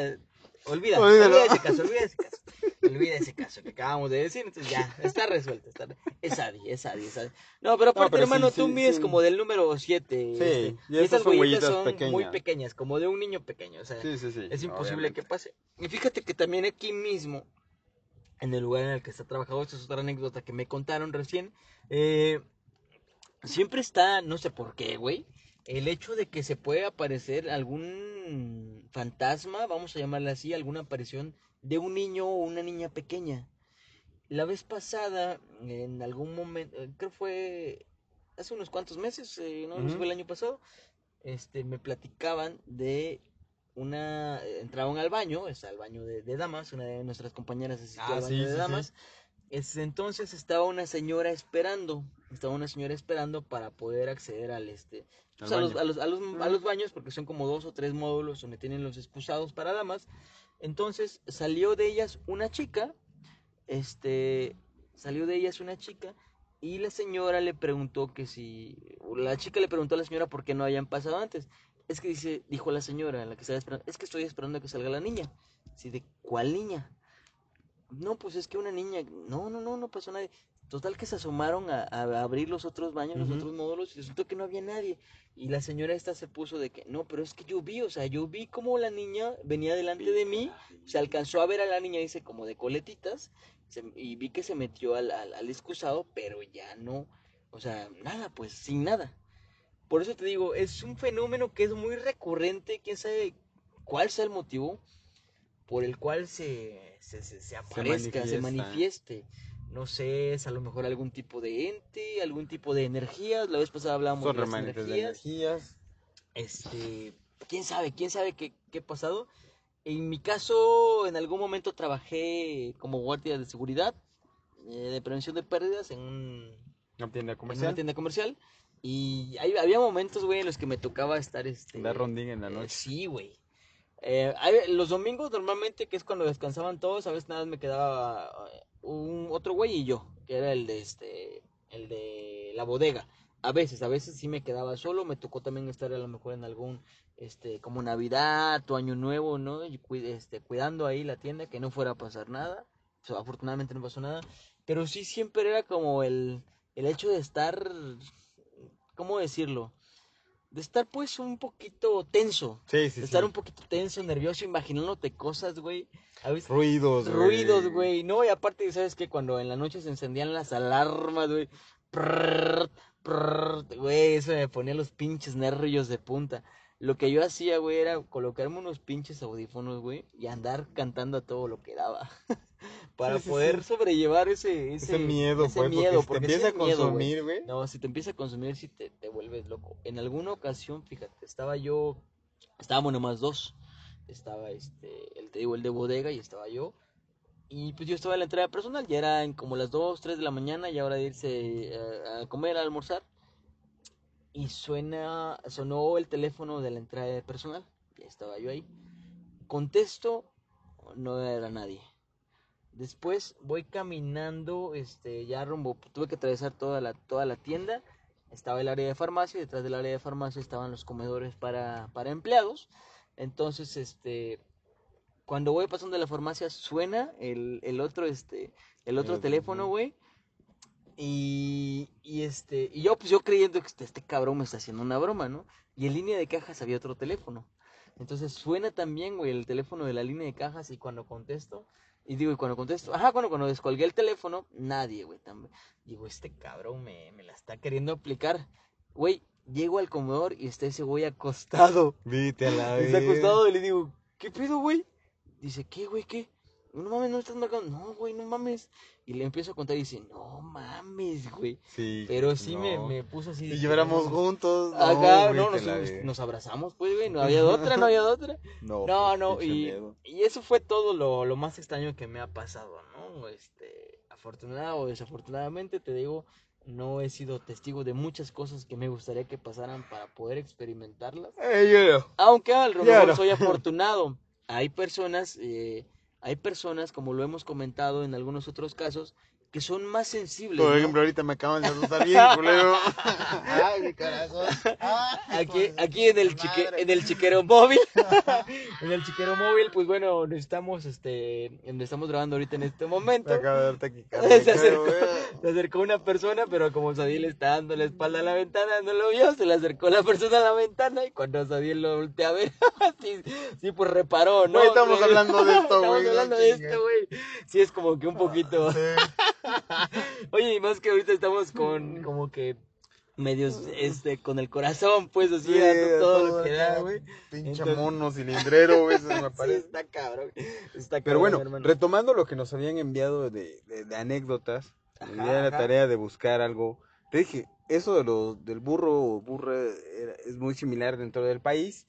olvida, Olvídalo. olvida ese caso, caso. [LAUGHS] Olvida ese caso que acabamos de decir, entonces ya, está resuelto. Está, es Adi, es Adi, es Adi. No, pero aparte, pero hermano, sí, tú mides sí. como del número 7. Sí, y y estas son huellitas son muy pequeñas. como de un niño pequeño, o sea, Sí, sí, sí. es imposible obviamente. que pase. Y fíjate que también aquí mismo, en el lugar en el que está trabajado, esta es otra anécdota que me contaron recién, eh, siempre está, no sé por qué, güey, el hecho de que se puede aparecer algún fantasma, vamos a llamarle así, alguna aparición de un niño o una niña pequeña. La vez pasada, en algún momento, eh, creo fue hace unos cuantos meses, eh, no, fue el año pasado, este, me platicaban de una, eh, entraban al baño, es al baño de, de damas, una de nuestras compañeras asistió Ah, al baño sí, de sí, sí. damas, este, entonces estaba una señora esperando, estaba una señora esperando para poder acceder al este, pues, Al a, los, a, los, a, los, a los baños, porque son como dos o tres módulos donde tienen los excusados para damas. Entonces salió de ellas una chica, este, salió de ellas una chica y la señora le preguntó que si, la chica le preguntó a la señora por qué no habían pasado antes. Es que dice, dijo la señora, la que estaba esperando, es que estoy esperando a que salga la niña. Sí, ¿de cuál niña? No, pues es que una niña, no, no, no, no pasó nadie. Total que se asomaron a, a abrir los otros baños, los otros módulos, y resultó que no había nadie. Y la señora esta se puso de que, no, pero es que yo vi, o sea, yo vi como la niña venía delante de mí, se alcanzó a ver a la niña, dice, como de coletitas, se- y vi que se metió al, al, al excusado, pero ya no, o sea, nada, pues, sin nada. Por eso te digo, es un fenómeno que es muy recurrente, quién sabe cuál sea el motivo por el cual se, se, se, se aparezca, se manifieste. No sé, es a lo mejor algún tipo de ente, algún tipo de energías. La vez pasada hablábamos Son de las remanentes de energías. energías. Este, quién sabe, quién sabe qué, qué ha pasado. En mi caso, en algún momento trabajé como guardia de seguridad, eh, de prevención de pérdidas en un, Una tienda en una comercial. tienda comercial. Y hay- había momentos, güey, en los que me tocaba estar, este... Dar rondín en la eh, noche. sí, güey. Eh, los domingos normalmente, que es cuando descansaban todos, a veces nada más me quedaba eh, un otro güey y yo, que era el de este, el de la bodega. A veces, a veces sí me quedaba solo, me tocó también estar a lo mejor en algún, este, como Navidad o Año Nuevo, ¿no? Este, cuidando ahí la tienda, que no fuera a pasar nada. Afortunadamente no pasó nada. Pero sí siempre era como el, el hecho de estar, ¿cómo decirlo? De estar pues un poquito tenso. Sí, sí, de estar sí. un poquito tenso, nervioso, imaginándote cosas, güey. Ruidos, güey. ruidos, güey. No, y aparte, ¿sabes qué? Cuando en la noche se encendían las alarmas, güey. prrrt, prrrt, Güey, eso me ponía los pinches nervios de punta. Lo que yo hacía, güey, era colocarme unos pinches audífonos, güey, y andar cantando a todo lo que daba. [LAUGHS] Para Sí, sí, poder sí. sobrellevar ese, ese, Ese miedo, ese pues, miedo, porque, si te empieza a consumir, güey. No, si te empieza a consumir, si te, te vuelves loco. En alguna ocasión, fíjate, estaba yo, estábamos nomás dos. Estaba este, el te digo, el de bodega y estaba yo. Y pues yo estaba en la entrada personal, ya eran como las 2, 3 de la mañana, ya hora de irse eh, a comer, a almorzar. Y suena, sonó el teléfono de la entrada personal, ya estaba yo ahí. Contesto, no era nadie. Después voy caminando, este, ya rumbo, tuve que atravesar toda la, toda la tienda. Estaba el área de farmacia, y detrás del área de farmacia estaban los comedores para, para empleados. Entonces, este, cuando voy pasando de la farmacia suena el, el otro, este, el otro El- teléfono, güey. Y, y este, y yo, pues yo creyendo que este, este cabrón me está haciendo una broma, ¿no? Y en línea de cajas había otro teléfono. Entonces suena también, güey, el teléfono de la línea de cajas y cuando contesto, y digo, y cuando contesto, ajá, cuando, cuando descolgué el teléfono, nadie, güey, también. Digo, este cabrón me, me la está queriendo aplicar. Güey, llego al comedor y está ese güey acostado. A la [LAUGHS] Está acostado y le digo, ¿qué pedo, güey? Dice, ¿qué, güey, qué? No mames, no estás marcando. No, güey, no mames. Y le empiezo a contar y dice, no mames, güey. Sí. Pero sí me, no. me puso así. de no mames. juntos. Acá, güey, no, nos, abrazamos, pues, güey, no había de [LAUGHS] otra, no había de otra. No, No, pues, no, y, y eso fue todo lo, lo más extraño que me ha pasado, ¿no? Este, afortunado o desafortunadamente, te digo, no he sido testigo de muchas cosas que me gustaría que pasaran para poder experimentarlas. Eh, yo. Aunque a lo Ya mejor no. soy [LAUGHS] afortunado. Hay personas, eh, hay personas, como lo hemos comentado en algunos otros casos, que son más sensibles. Por ¿no? ejemplo, ahorita me acaban de asustar [LAUGHS] bien, culero. Ay, mi corazón. Ay, Aquí, aquí en el chique, en el chiquero móvil, [LAUGHS] en el chiquero móvil, pues bueno, necesitamos, este, estamos grabando ahorita en este Me momento, acaba de dar taquicardia. [LAUGHS] Se acercó. se acercó una persona, pero como Sadiel está dando la espalda a la ventana, no lo vio, se le acercó la persona a la ventana y cuando Sadiel lo voltea a ver, sí, sí, pues reparó, ¿no? Estamos hablando de esto, Estamos güey, no hablando de esto, güey. Sí, es como que un poquito. Sí. Oye, y más que ahorita estamos con como que medios este con el corazón pues así Sí, dando todo, lo que da, güey. Pinche Entonces- mono cilindrero, güey, eso [LAUGHS] me Sí, parece. está cabrón. Está Pero cabrón, bueno, hermano. retomando lo que nos habían enviado de, de- de anécdotas, Ajá, me di a la ajá. tarea de buscar algo. Te dije, eso de lo, del burro o burra es muy similar dentro del país.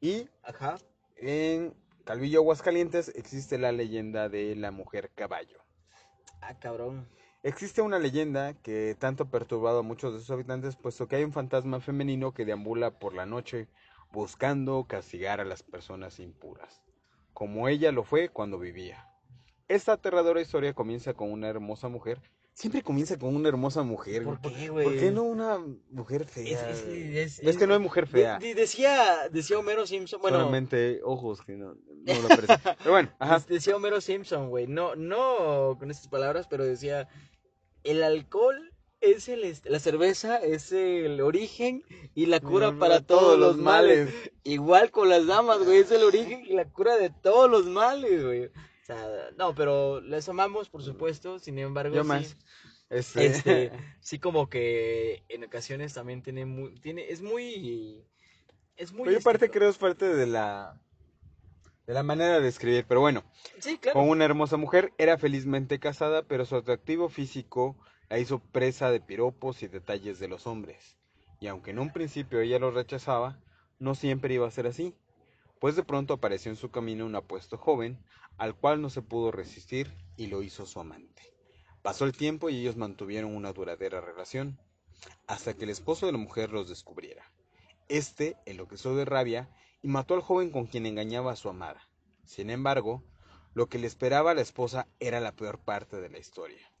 Y Ajá. en Calvillo, Aguascalientes, existe la leyenda de la mujer caballo. Ah, cabrón. Existe una leyenda que tanto ha perturbado a muchos de sus habitantes, puesto que hay un fantasma femenino que deambula por la noche buscando castigar a las personas impuras, como ella lo fue cuando vivía. Esta aterradora historia comienza con una hermosa mujer siempre comienza con una hermosa mujer. ¿Por güey. qué, ¿Por güey? qué no una mujer fea? es- es- Es que no hay mujer fea. de- decía, decía Homero Simpson, bueno, Solamente ojos que no, no lo. [LAUGHS] Pero bueno, ajá. Dec- Decía Homero Simpson, güey. No, no con estas palabras, pero decía: el alcohol es el. La cerveza es el origen y la cura Mm, para todos los males. Igual con las damas, güey. Es el origen y la cura de todos los males, güey. No, pero les amamos, por supuesto. Sin embargo, Yo sí, más. Este, Este, [LAUGHS] sí, como que en ocasiones también tiene muy. Tiene, es muy. Es muy. Pero yo parte creo es parte de la de la manera de escribir, pero bueno, Sí, claro. con una hermosa mujer, era felizmente casada, pero su atractivo físico la hizo presa de piropos y detalles de los hombres. Y aunque en un principio ella los rechazaba, no siempre iba a ser así, pues de pronto apareció en su camino un apuesto joven, al cual no se pudo resistir y lo hizo su amante. Pasó el tiempo y ellos mantuvieron una duradera relación, hasta que el esposo de la mujer los descubriera. Este enloqueció de rabia y mató al joven con quien engañaba a su amada. Sin embargo, lo que le esperaba a la esposa era la peor parte de la historia,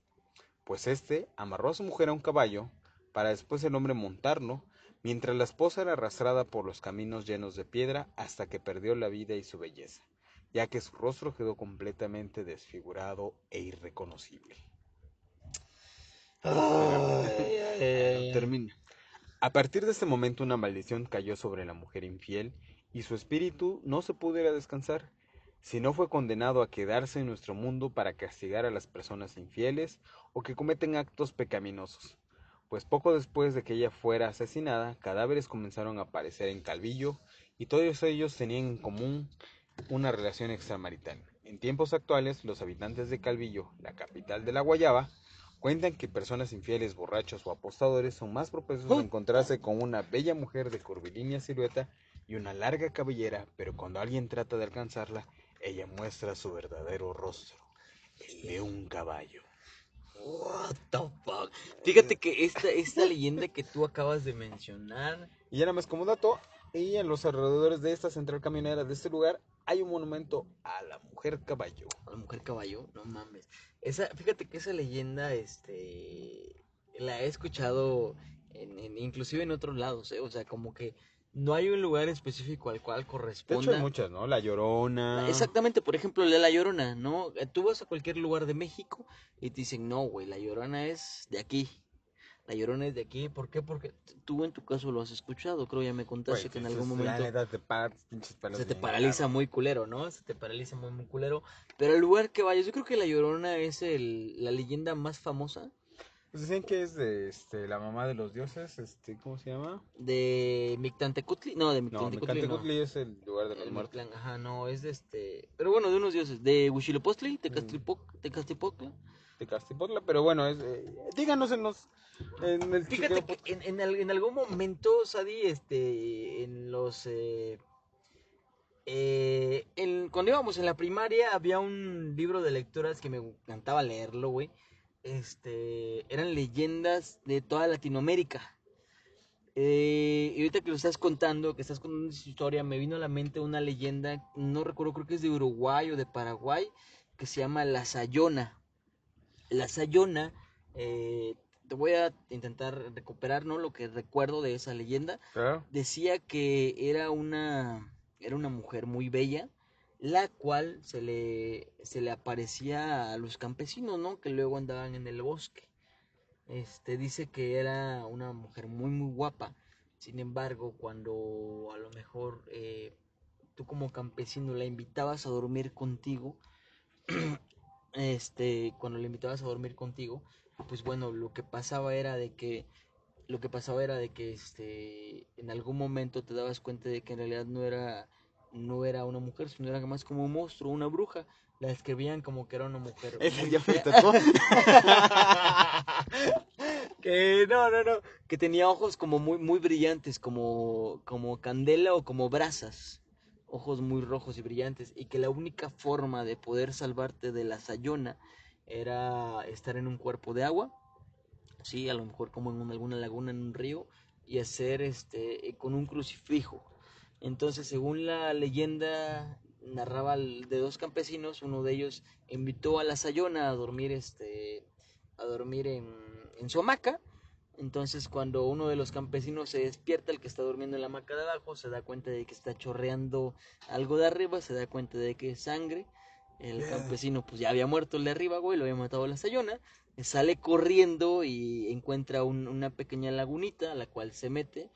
pues éste amarró a su mujer a un caballo para después el hombre montarlo, mientras la esposa era arrastrada por los caminos llenos de piedra hasta que perdió la vida y su belleza, ya que su rostro quedó completamente desfigurado e irreconocible. Termina. A partir de este momento una maldición cayó sobre la mujer infiel y su espíritu no se pudiera descansar, sino fue condenado a quedarse en nuestro mundo para castigar a las personas infieles o que cometen actos pecaminosos. Pues poco después de que ella fuera asesinada, cadáveres comenzaron a aparecer en Calvillo y todos ellos tenían en común una relación extramarital. En tiempos actuales, los habitantes de Calvillo, la capital de la Guayaba, Cuentan que personas infieles, borrachos o apostadores son más propensos a encontrarse con una bella mujer de curvilínea silueta y una larga cabellera, pero cuando alguien trata de alcanzarla, ella muestra su verdadero rostro, el de un caballo. What the fuck. Fíjate que esta, esta leyenda que tú acabas de mencionar. Y ya nada más como dato, y en los alrededores de esta central camionera de este lugar hay un monumento a la mujer caballo. A la mujer caballo, no mames. Esa, fíjate que esa leyenda, este, la he escuchado en, en- inclusive en otros lados, ¿eh? O sea, como que no hay un lugar específico al cual De corresponda. hecho hay muchas, ¿no? La Llorona. Exactamente, por ejemplo, la La Llorona, ¿no? Eh, Tú vas a cualquier lugar de México y te dicen, no, güey, la Llorona es de aquí. La Llorona es de aquí. ¿Por qué? Porque tú en tu caso lo has escuchado. Creo ya me contaste Güey, que en pues, algún momento La neta te se te paraliza muy culero, ¿no? Se te paraliza muy, muy culero. Pero el lugar que vayas, yo creo que La Llorona es el, la leyenda más famosa Pues dicen que es de este, la mamá de los dioses, este, ¿cómo se llama? de Mictantecutli. No, de No, Mictantecutli no. Mecantecutli es el lugar de los El muertos. Mictlán, ajá, no, es de este... Pero bueno, de unos dioses. De Huitzilopochtli, Mm. De Castipotla, pero bueno, es, eh, díganos en los en el Fíjate chiquero que en, en, en algún momento, Sadi, este, en los... Eh, eh, en- cuando íbamos en la primaria había un libro de lecturas que me encantaba leerlo, güey. Este, eran leyendas de toda Latinoamérica. Eh, y ahorita que lo estás contando, que estás contando esa historia, me vino a la mente una leyenda, no recuerdo, creo que es de Uruguay o de Paraguay, que se llama La Sayona. La Sayona, eh, te voy a intentar recuperar, ¿no? Lo que recuerdo de esa leyenda. Decía que era una, era una mujer muy bella, la cual se le, se le aparecía a los campesinos, ¿no? Que luego andaban en el bosque. Este, dice que era una mujer muy, muy guapa. Sin embargo, cuando a lo mejor eh, tú como campesino la invitabas a dormir contigo, [CLEARS THROAT] este, cuando la invitabas a dormir contigo, pues bueno, lo que pasaba era de que, lo que pasaba era de que, este, en algún momento te dabas cuenta de que en realidad no era, no era una mujer, sino era más como un monstruo, una bruja. La describían como que era una mujer. Ya me tocó. [LAUGHS] que no, no, no, que tenía ojos como muy, muy brillantes, como, como candela o como brasas, ojos muy rojos y brillantes, y que la única forma de poder salvarte de la sayona era estar en un cuerpo de agua, sí, a lo mejor como en una- alguna laguna, en un río, y hacer este, con un crucifijo. Entonces, según la leyenda narraba el- de dos campesinos, uno de ellos invitó a la sayona a dormir este a dormir en, en su hamaca. Entonces cuando uno de los campesinos se despierta, el que está durmiendo en la hamaca de abajo, se da cuenta de que está chorreando algo de arriba, se da cuenta de que es sangre. El campesino pues ya había muerto el de arriba, güey, lo había matado la sayona. Sale corriendo y encuentra un- una pequeña lagunita a la cual se mete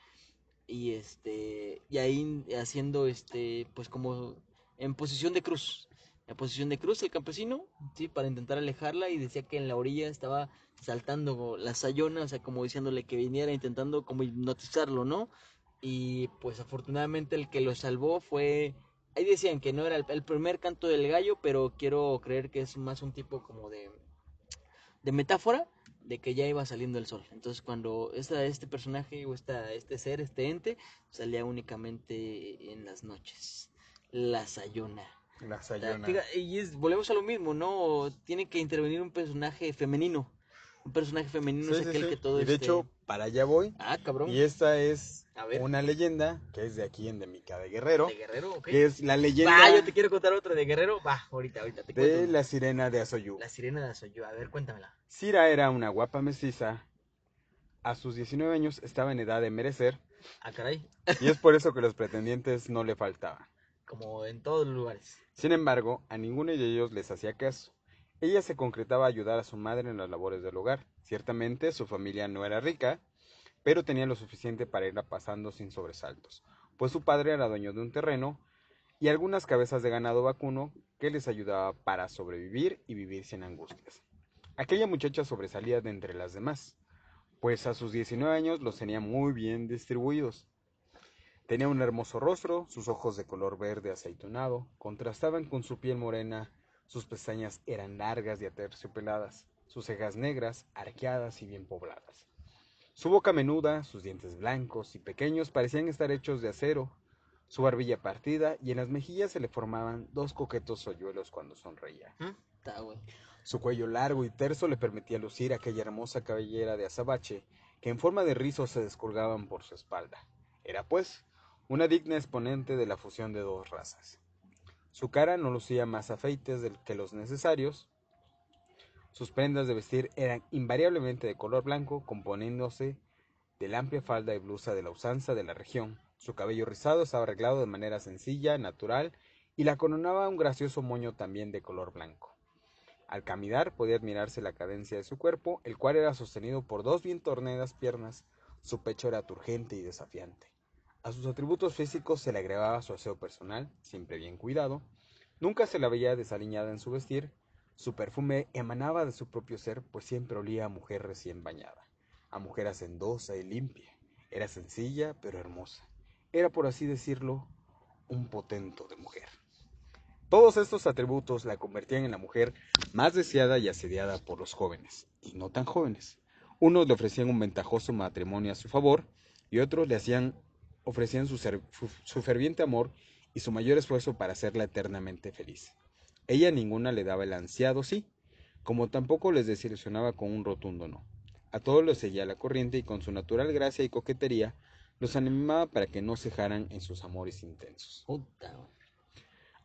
y este y ahí haciendo este pues como en posición de cruz. En posición de cruz el campesino sí para intentar alejarla y decía que en la orilla estaba saltando la sayona o sea como diciéndole que viniera intentando como hipnotizarlo no y pues afortunadamente el que lo salvó fue ahí decían que no era el, el primer canto del gallo pero quiero creer que es más un tipo como de de metáfora de que ya iba saliendo el sol. Entonces, cuando esta, este personaje o esta, este ser, este ente, salía únicamente en las noches. La Sayona. La Sayona. y es, volvemos a lo mismo, ¿no? Tiene que intervenir un personaje femenino. Un personaje femenino Sí, es aquel sí. que todo Y de este- hecho, para allá voy. Ah, cabrón. Y esta es A ver. una leyenda que es de aquí endémica de Guerrero, ¿De Guerrero? ok. que es la leyenda Ah, yo te quiero contar otra de Guerrero. Va, ahorita, ahorita. Te de cuento. la sirena de Azoyú. La sirena de Azoyú. A ver, cuéntamela. Cira era una guapa mestiza. A sus 19 años estaba en edad de merecer Ah, caray. y es por eso que los pretendientes no le faltaban. Como en todos los lugares. Sin embargo, a ninguno de ellos les hacía caso. Ella se concretaba a ayudar a su madre en las labores del hogar. Ciertamente su familia no era rica, pero tenía lo suficiente para irla pasando sin sobresaltos, pues su padre era dueño de un terreno y algunas cabezas de ganado vacuno que les ayudaba para sobrevivir y vivir sin angustias. Aquella muchacha sobresalía de entre las demás, pues a sus 19 años los tenía muy bien distribuidos. Tenía un hermoso rostro, sus ojos de color verde aceitunado contrastaban con su piel morena, sus pestañas eran largas y aterciopeladas, sus cejas negras, arqueadas y bien pobladas. Su boca menuda, sus dientes blancos y pequeños parecían estar hechos de acero, su barbilla partida y en las mejillas se le formaban dos coquetos hoyuelos cuando sonreía. ¿Mm? Su cuello largo y terso le permitía lucir aquella hermosa cabellera de azabache que en forma de rizos se descolgaban por su espalda. Era, pues, una digna exponente de la fusión de dos razas. Su cara no lucía más afeites que los necesarios. Sus prendas de vestir eran invariablemente de color blanco, componiéndose de la amplia falda y blusa de la usanza de la región. Su cabello rizado estaba arreglado de manera sencilla, natural, y la coronaba un gracioso moño también de color blanco. Al caminar podía admirarse la cadencia de su cuerpo, el cual era sostenido por dos bien torneadas piernas. Su pecho era turgente y desafiante. A sus atributos físicos se le agregaba su aseo personal, siempre bien cuidado. Nunca se la veía desaliñada en su vestir. Su perfume emanaba de su propio ser, pues siempre olía a mujer recién bañada, a mujer hacendosa y limpia. Era sencilla, pero hermosa. Era, por así decirlo, un potento de mujer. Todos estos atributos la convertían en la mujer más deseada y asediada por los jóvenes, y no tan jóvenes. Unos le ofrecían un ventajoso matrimonio a su favor, y otros le hacían, ofrecían su, ser- su- su ferviente amor y su mayor esfuerzo para hacerla eternamente feliz. Ella ninguna le daba el ansiado sí, como tampoco les desilusionaba con un rotundo no. A todos los seguía la corriente y con su natural gracia y coquetería los animaba para que no cejaran en sus amores intensos. Puta.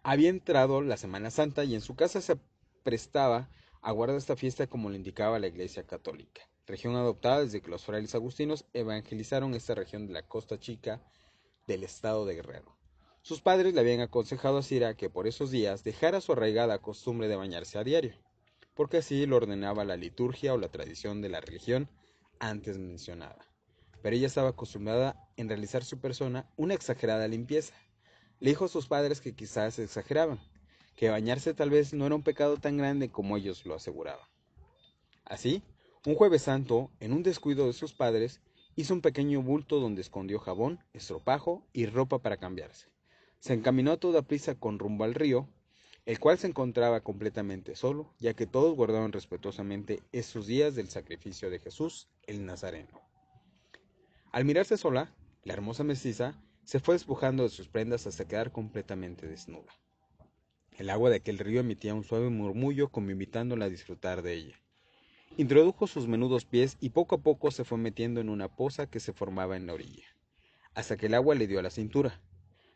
Había entrado la Semana Santa y en su casa se prestaba a guardar esta fiesta como lo indicaba la Iglesia Católica, región adoptada desde que los frailes agustinos evangelizaron esta región de la costa chica del estado de Guerrero. Sus padres le habían aconsejado a Cira que por esos días dejara su arraigada costumbre de bañarse a diario, porque así lo ordenaba la liturgia o la tradición de la religión antes mencionada. Pero ella estaba acostumbrada en realizar su persona una exagerada limpieza. Le dijo a sus padres que quizás exageraban, que bañarse tal vez no era un pecado tan grande como ellos lo aseguraban. Así, un jueves santo, en un descuido de sus padres, hizo un pequeño bulto donde escondió jabón, estropajo y ropa para cambiarse. Se encaminó a toda prisa con rumbo al río, el cual se encontraba completamente solo, ya que todos guardaban respetuosamente esos días del sacrificio de Jesús el Nazareno. Al mirarse sola, la hermosa mestiza se fue despojando de sus prendas hasta quedar completamente desnuda. El agua de aquel río emitía un suave murmullo como invitándola a disfrutar de ella. Introdujo sus menudos pies y poco a poco se fue metiendo en una poza que se formaba en la orilla, hasta que el agua le dio a la cintura.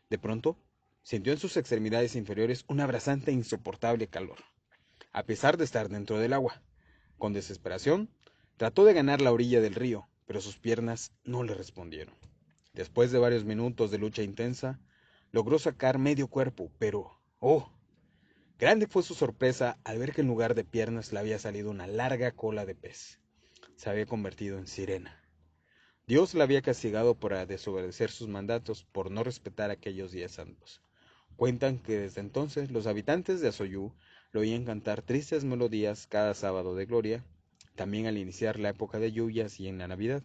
De pronto, sintió en sus extremidades inferiores un abrasante e insoportable calor, a pesar de estar dentro del agua. Con desesperación, trató de ganar la orilla del río, pero sus piernas no le respondieron. Después de varios minutos de lucha intensa, logró sacar medio cuerpo, pero, oh, grande fue su sorpresa al ver que en lugar de piernas le había salido una larga cola de pez. Se había convertido en sirena. Dios la había castigado por desobedecer sus mandatos, por no respetar aquellos días santos. Cuentan que desde entonces los habitantes de Asoyú lo oían cantar tristes melodías cada sábado de gloria, también al iniciar la época de lluvias y en la Navidad.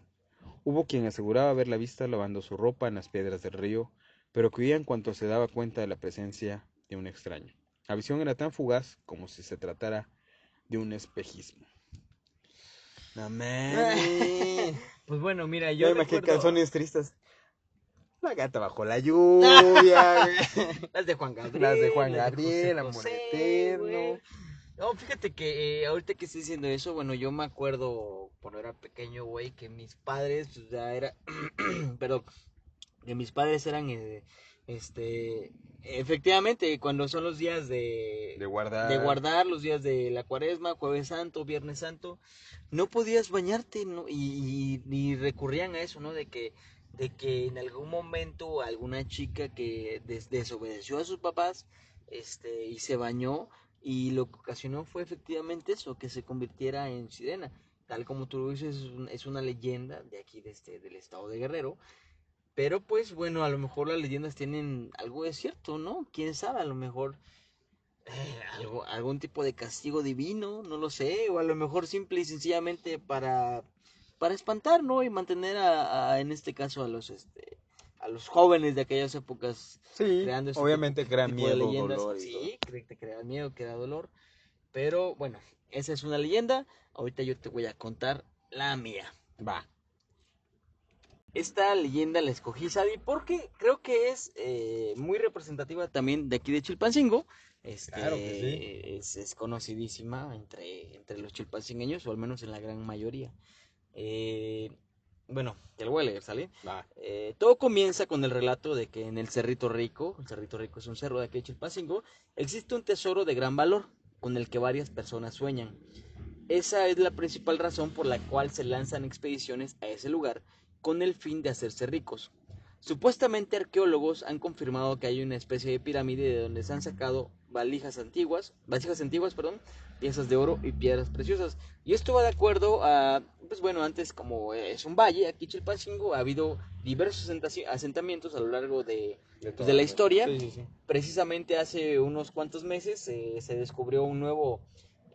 Hubo quien aseguraba haberla vista lavando su ropa en las piedras del río, pero que en cuanto se daba cuenta de la presencia de un extraño. La visión era tan fugaz como si se tratara de un espejismo. Amén. [LAUGHS] pues bueno, mira, yo. me imagino canciones tristes. La gata bajo la lluvia, [LAUGHS] Las de Juan Gabriel. Las de Juan Gabriel, Amor Eterno. No, fíjate que eh, ahorita que estoy diciendo eso, bueno, yo me acuerdo cuando era pequeño, güey, que mis padres, pues ya era, [CLEARS THROAT] pero que mis padres eran, eh, este, efectivamente, cuando son los días de, de guardar, de guardar, los días de la cuaresma, jueves santo, viernes santo, no podías bañarte, ¿no? Y, y recurrían a eso, ¿no? De que de que en algún momento alguna chica que desobedeció a sus papás este, y se bañó y lo que ocasionó fue efectivamente eso, que se convirtiera en sirena. Tal como tú lo dices, es una leyenda de aquí, de este, del estado de Guerrero. Pero pues bueno, a lo mejor las leyendas tienen algo de cierto, ¿no? ¿Quién sabe? A lo mejor eh, algo, algún tipo de castigo divino, no lo sé. O a lo mejor simple y sencillamente para para espantar, ¿no? Y mantener a, en este caso a los este a los jóvenes de aquellas épocas sí, creando obviamente crean miedo, dolor sí, te crea miedo, crea dolor, pero bueno, esa es una leyenda. Ahorita yo te voy a contar la mía. Va. Esta leyenda la escogí, Sadi, porque creo que es eh, muy representativa también de aquí de Chilpancingo. Este, claro que sí. es, es, conocidísima entre, entre los chilpancingueños, o al menos en la gran mayoría. Eh, bueno, te lo voy a leer, ¿sale? Eh, todo comienza con el relato de que en el Cerrito Rico, el Cerrito Rico es un cerro de aquí de Chilpancingo, existe un tesoro de gran valor con el que varias personas sueñan. Esa es la principal razón por la cual se lanzan expediciones a ese lugar con el fin de hacerse ricos. Supuestamente arqueólogos han confirmado que hay una especie de pirámide de donde se han sacado valijas antiguas, vasijas antiguas, perdón, piezas de oro y piedras preciosas. Y esto va de acuerdo a, pues bueno, antes como es un valle, aquí Chilpancingo ha habido diversos asentamientos a lo largo de, de, pues, la historia. Precisamente hace unos cuantos meses eh, se descubrió un nuevo,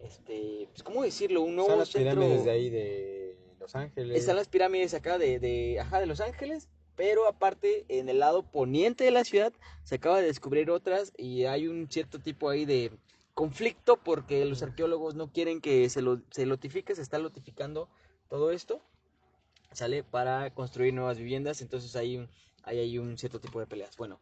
este, pues, ¿cómo decirlo? Un nuevo Están las pirámides de ahí de Los Ángeles. Están las pirámides acá de, de, ajá, de Los Ángeles pero aparte en el lado poniente de la ciudad se acaba de descubrir otras y hay un cierto tipo ahí de conflicto porque los arqueólogos no quieren que se, lo, se lotifique, se está lotificando todo esto, sale para construir nuevas viviendas, entonces hay, un, hay ahí un cierto tipo de peleas. Bueno,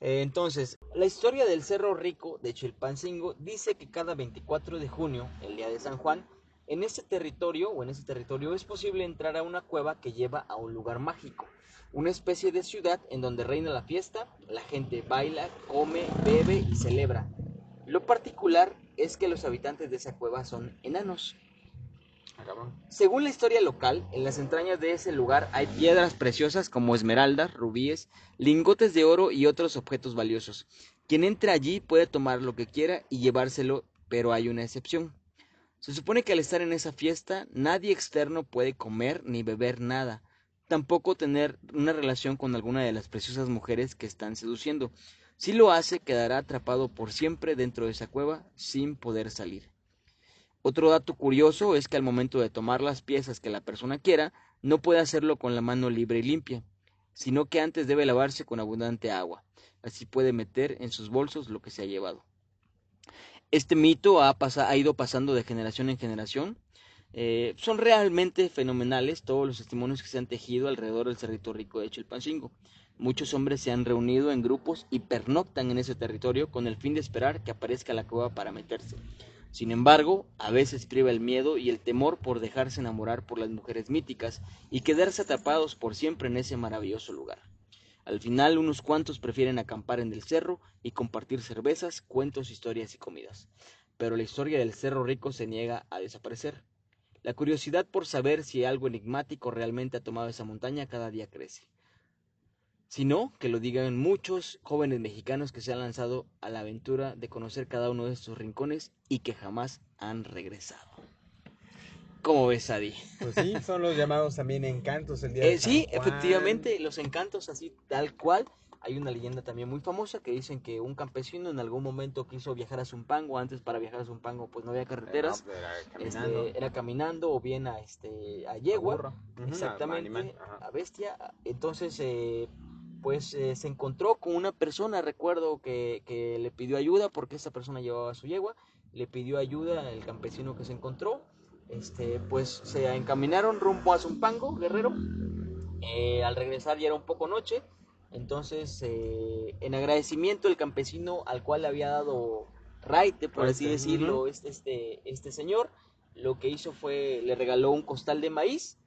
eh, entonces, la historia del Cerro Rico de Chilpancingo dice que cada 24 de junio, el día de San Juan, en ese territorio o en ese territorio es posible entrar a una cueva que lleva a un lugar mágico una especie de ciudad en donde reina la fiesta, la gente baila, come, bebe y celebra. Lo particular es que los habitantes de esa cueva son enanos. Ah, Según la historia local, en las entrañas de ese lugar hay piedras preciosas como esmeraldas, rubíes, lingotes de oro y otros objetos valiosos. Quien entre allí puede tomar lo que quiera y llevárselo, pero hay una excepción. Se supone que al estar en esa fiesta nadie externo puede comer ni beber nada, tampoco tener una relación con alguna de las preciosas mujeres que están seduciendo. Si lo hace, quedará atrapado por siempre dentro de esa cueva sin poder salir. Otro dato curioso es que al momento de tomar las piezas que la persona quiera, no puede hacerlo con la mano libre y limpia, sino que antes debe lavarse con abundante agua. Así puede meter en sus bolsos lo que se ha llevado. Este mito ha, ha ido pasando de generación en generación eh, son realmente fenomenales todos los testimonios que se han tejido alrededor del Cerrito Rico de Chilpancingo. Muchos hombres se han reunido en grupos y pernoctan en ese territorio con el fin de esperar que aparezca la cueva para meterse. Sin embargo, a veces priva el miedo y el temor por dejarse enamorar por las mujeres míticas y quedarse atrapados por siempre en ese maravilloso lugar. Al final, unos cuantos prefieren acampar en el cerro y compartir cervezas, cuentos, historias y comidas. Pero la historia del Cerro Rico se niega a desaparecer. La curiosidad por saber si algo enigmático realmente ha tomado esa montaña cada día crece. Si no, que lo digan muchos jóvenes mexicanos que se han lanzado a la aventura de conocer cada uno de estos rincones y que jamás han regresado. ¿Cómo ves, Adi? Pues sí, son los llamados también encantos el día Eh, de sí, San Juan. efectivamente, los encantos así tal cual. Hay una leyenda también muy famosa que dicen que un campesino en algún momento quiso viajar a Zumpango. Antes para viajar a Zumpango pues no había carreteras. No, era Este, caminando. era caminando o bien a este a yegua. a- Exactamente, a bestia. Entonces, eh, pues eh, se encontró con una persona, recuerdo que, que le pidió ayuda porque esta persona llevaba su yegua, le pidió ayuda al campesino que se encontró. Este, pues se encaminaron rumbo a Zumpango, Guerrero. Eh, al regresar ya era un poco noche. Entonces, eh, en agradecimiento el campesino al cual le había dado raite, por así decirlo, este, este, este señor, lo que hizo fue, le regaló un costal de maíz,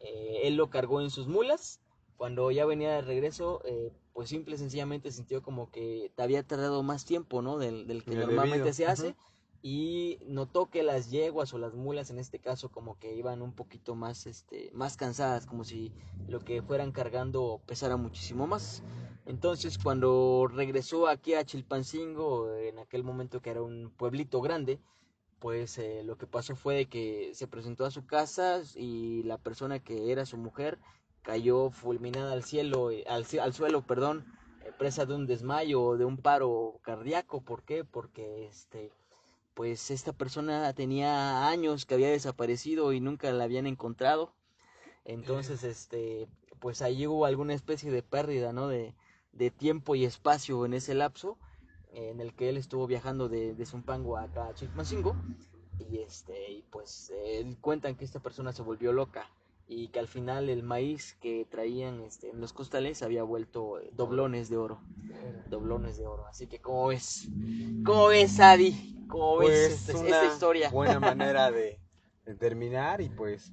eh, él lo cargó en sus mulas, cuando ya venía de regreso, eh, pues simple y sencillamente sintió como que te había tardado más tiempo, ¿no? Del, del que normalmente debido, se hace. Y notó que las yeguas o las mulas en este caso como que iban un poquito más, este, más cansadas, como si lo que fueran cargando pesara muchísimo más. Entonces, cuando regresó aquí a Chilpancingo, en aquel momento que era un pueblito grande, pues eh, lo que pasó fue que se presentó a su casa y la persona que era su mujer cayó fulminada al cielo, eh, al, al suelo, perdón, eh, presa de un desmayo o de un paro cardíaco. ¿Por qué? Porque este, pues esta persona tenía años que había desaparecido y nunca la habían encontrado. Entonces, este, pues ahí hubo alguna especie de pérdida, ¿no? De, de tiempo y espacio en ese lapso en el que él estuvo viajando de, de Zumpango acá a Chilpancingo y este y pues eh, cuentan que esta persona se volvió loca y que al final el maíz que traían este, en los costales había vuelto eh, doblones de oro. Doblones de oro. Así que cómo ves cómo ves Adi cómo ves Pues esta, una esta historia buena [LAUGHS] manera de, de terminar y pues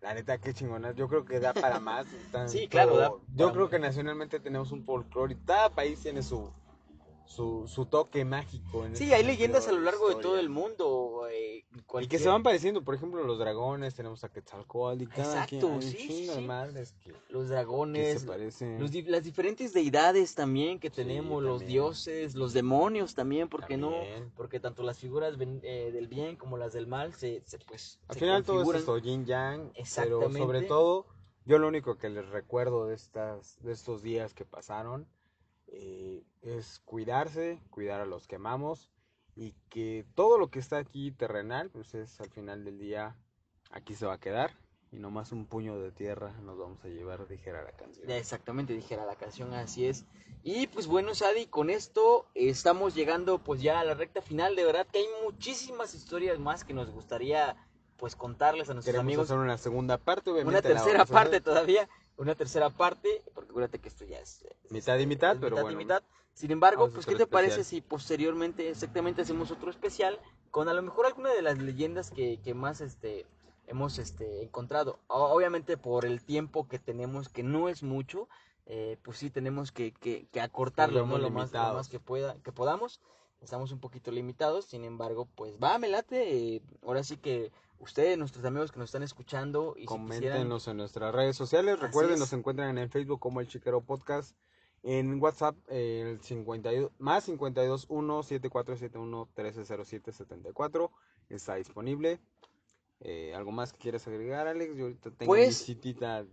la neta qué chingona. Yo creo que da para más. tanto- Sí, claro, da Yo creo que nacionalmente tenemos un folclore y cada país tiene su su, su toque mágico. en sí hay leyendas a lo largo de todo el mundo eh, Y que se van pareciendo, por ejemplo, los dragones, tenemos a Quetzalcóatl y cada Exacto, quien sí, sí, que, los que dragones se. Los las diferentes deidades también que Sí, tenemos, los dioses, los demonios también, ¿por qué no? Porque tanto las figuras ven- eh, del bien como las del mal se, se, pues Al se final todo es esto, yin yang, pero sobre todo, yo lo único que les recuerdo de estas, de estos días que pasaron, eh, es cuidarse, cuidar a los que amamos, y que todo lo que está aquí terrenal, pues es al final del día, aquí se va a quedar, y nomás un puño de tierra nos vamos a llevar, dijera la canción. Exactamente dijera la canción, así es. Y pues bueno, Sadi, con esto estamos llegando pues ya a la recta final. De verdad que hay muchísimas historias más que nos gustaría pues contarles a nuestros Queremos amigos. hacer una segunda parte, obviamente. Una tercera parte todavía, una tercera parte, porque acuérdate que esto ya es es- Mitad y mitad, es pero mitad y bueno. mitad. Sin embargo, pues ¿qué te parece si posteriormente exactamente hacemos otro especial con a lo mejor alguna de las leyendas que, que más este hemos este encontrado? Obviamente por el tiempo que tenemos, que no es mucho, eh, pues sí tenemos que, que, que acortarlo, Lo más, lo limitados. más que pueda, que podamos. Estamos un poquito limitados, sin embargo, pues va, me late. eh, ahora sí que ustedes, nuestros amigos que nos están escuchando y si quisieran- Coméntenos en nuestras redes sociales. Recuerden, nos encuentran en Facebook como El Chiquero Podcast. En WhatsApp, el 52, más 52 1 7471 1307 74 está disponible. Eh, ¿Algo más que quieras agregar, Alex? Yo ahorita tengo Pues- mi citita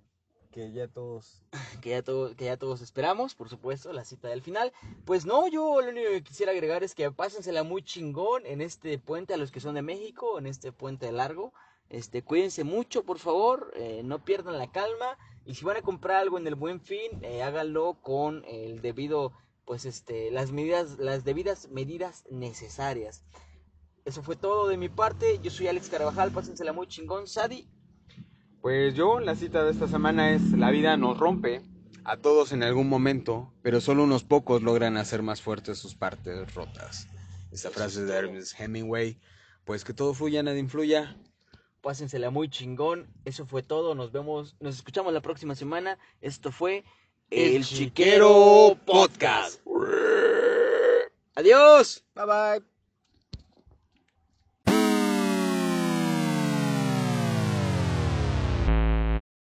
que ya todos. [LAUGHS] que ya, todo, que ya todos esperamos, por supuesto, la cita del final. Pues no, yo lo único que quisiera agregar es que pásensela muy chingón en este puente a los que son de México, en este puente largo. Este, cuídense mucho, por favor, eh, no pierdan la calma y si van a comprar algo en el Buen Fin, eh, háganlo con el debido, pues este, las medidas, las debidas medidas necesarias. Eso fue todo de mi parte. Yo soy Alex Carvajal, pásensela muy chingón, Sadi. Pues yo, la cita de esta semana es: La vida nos rompe a todos en algún momento, pero solo unos pocos logran hacer más fuertes sus partes rotas. Esta frase de. Ernest Hemingway. Pues que todo fluya, nada influya. Pásensela muy chingón. Eso fue todo. Nos vemos, nos escuchamos la próxima semana. Esto fue El Chiquero Podcast. Adiós. Bye bye.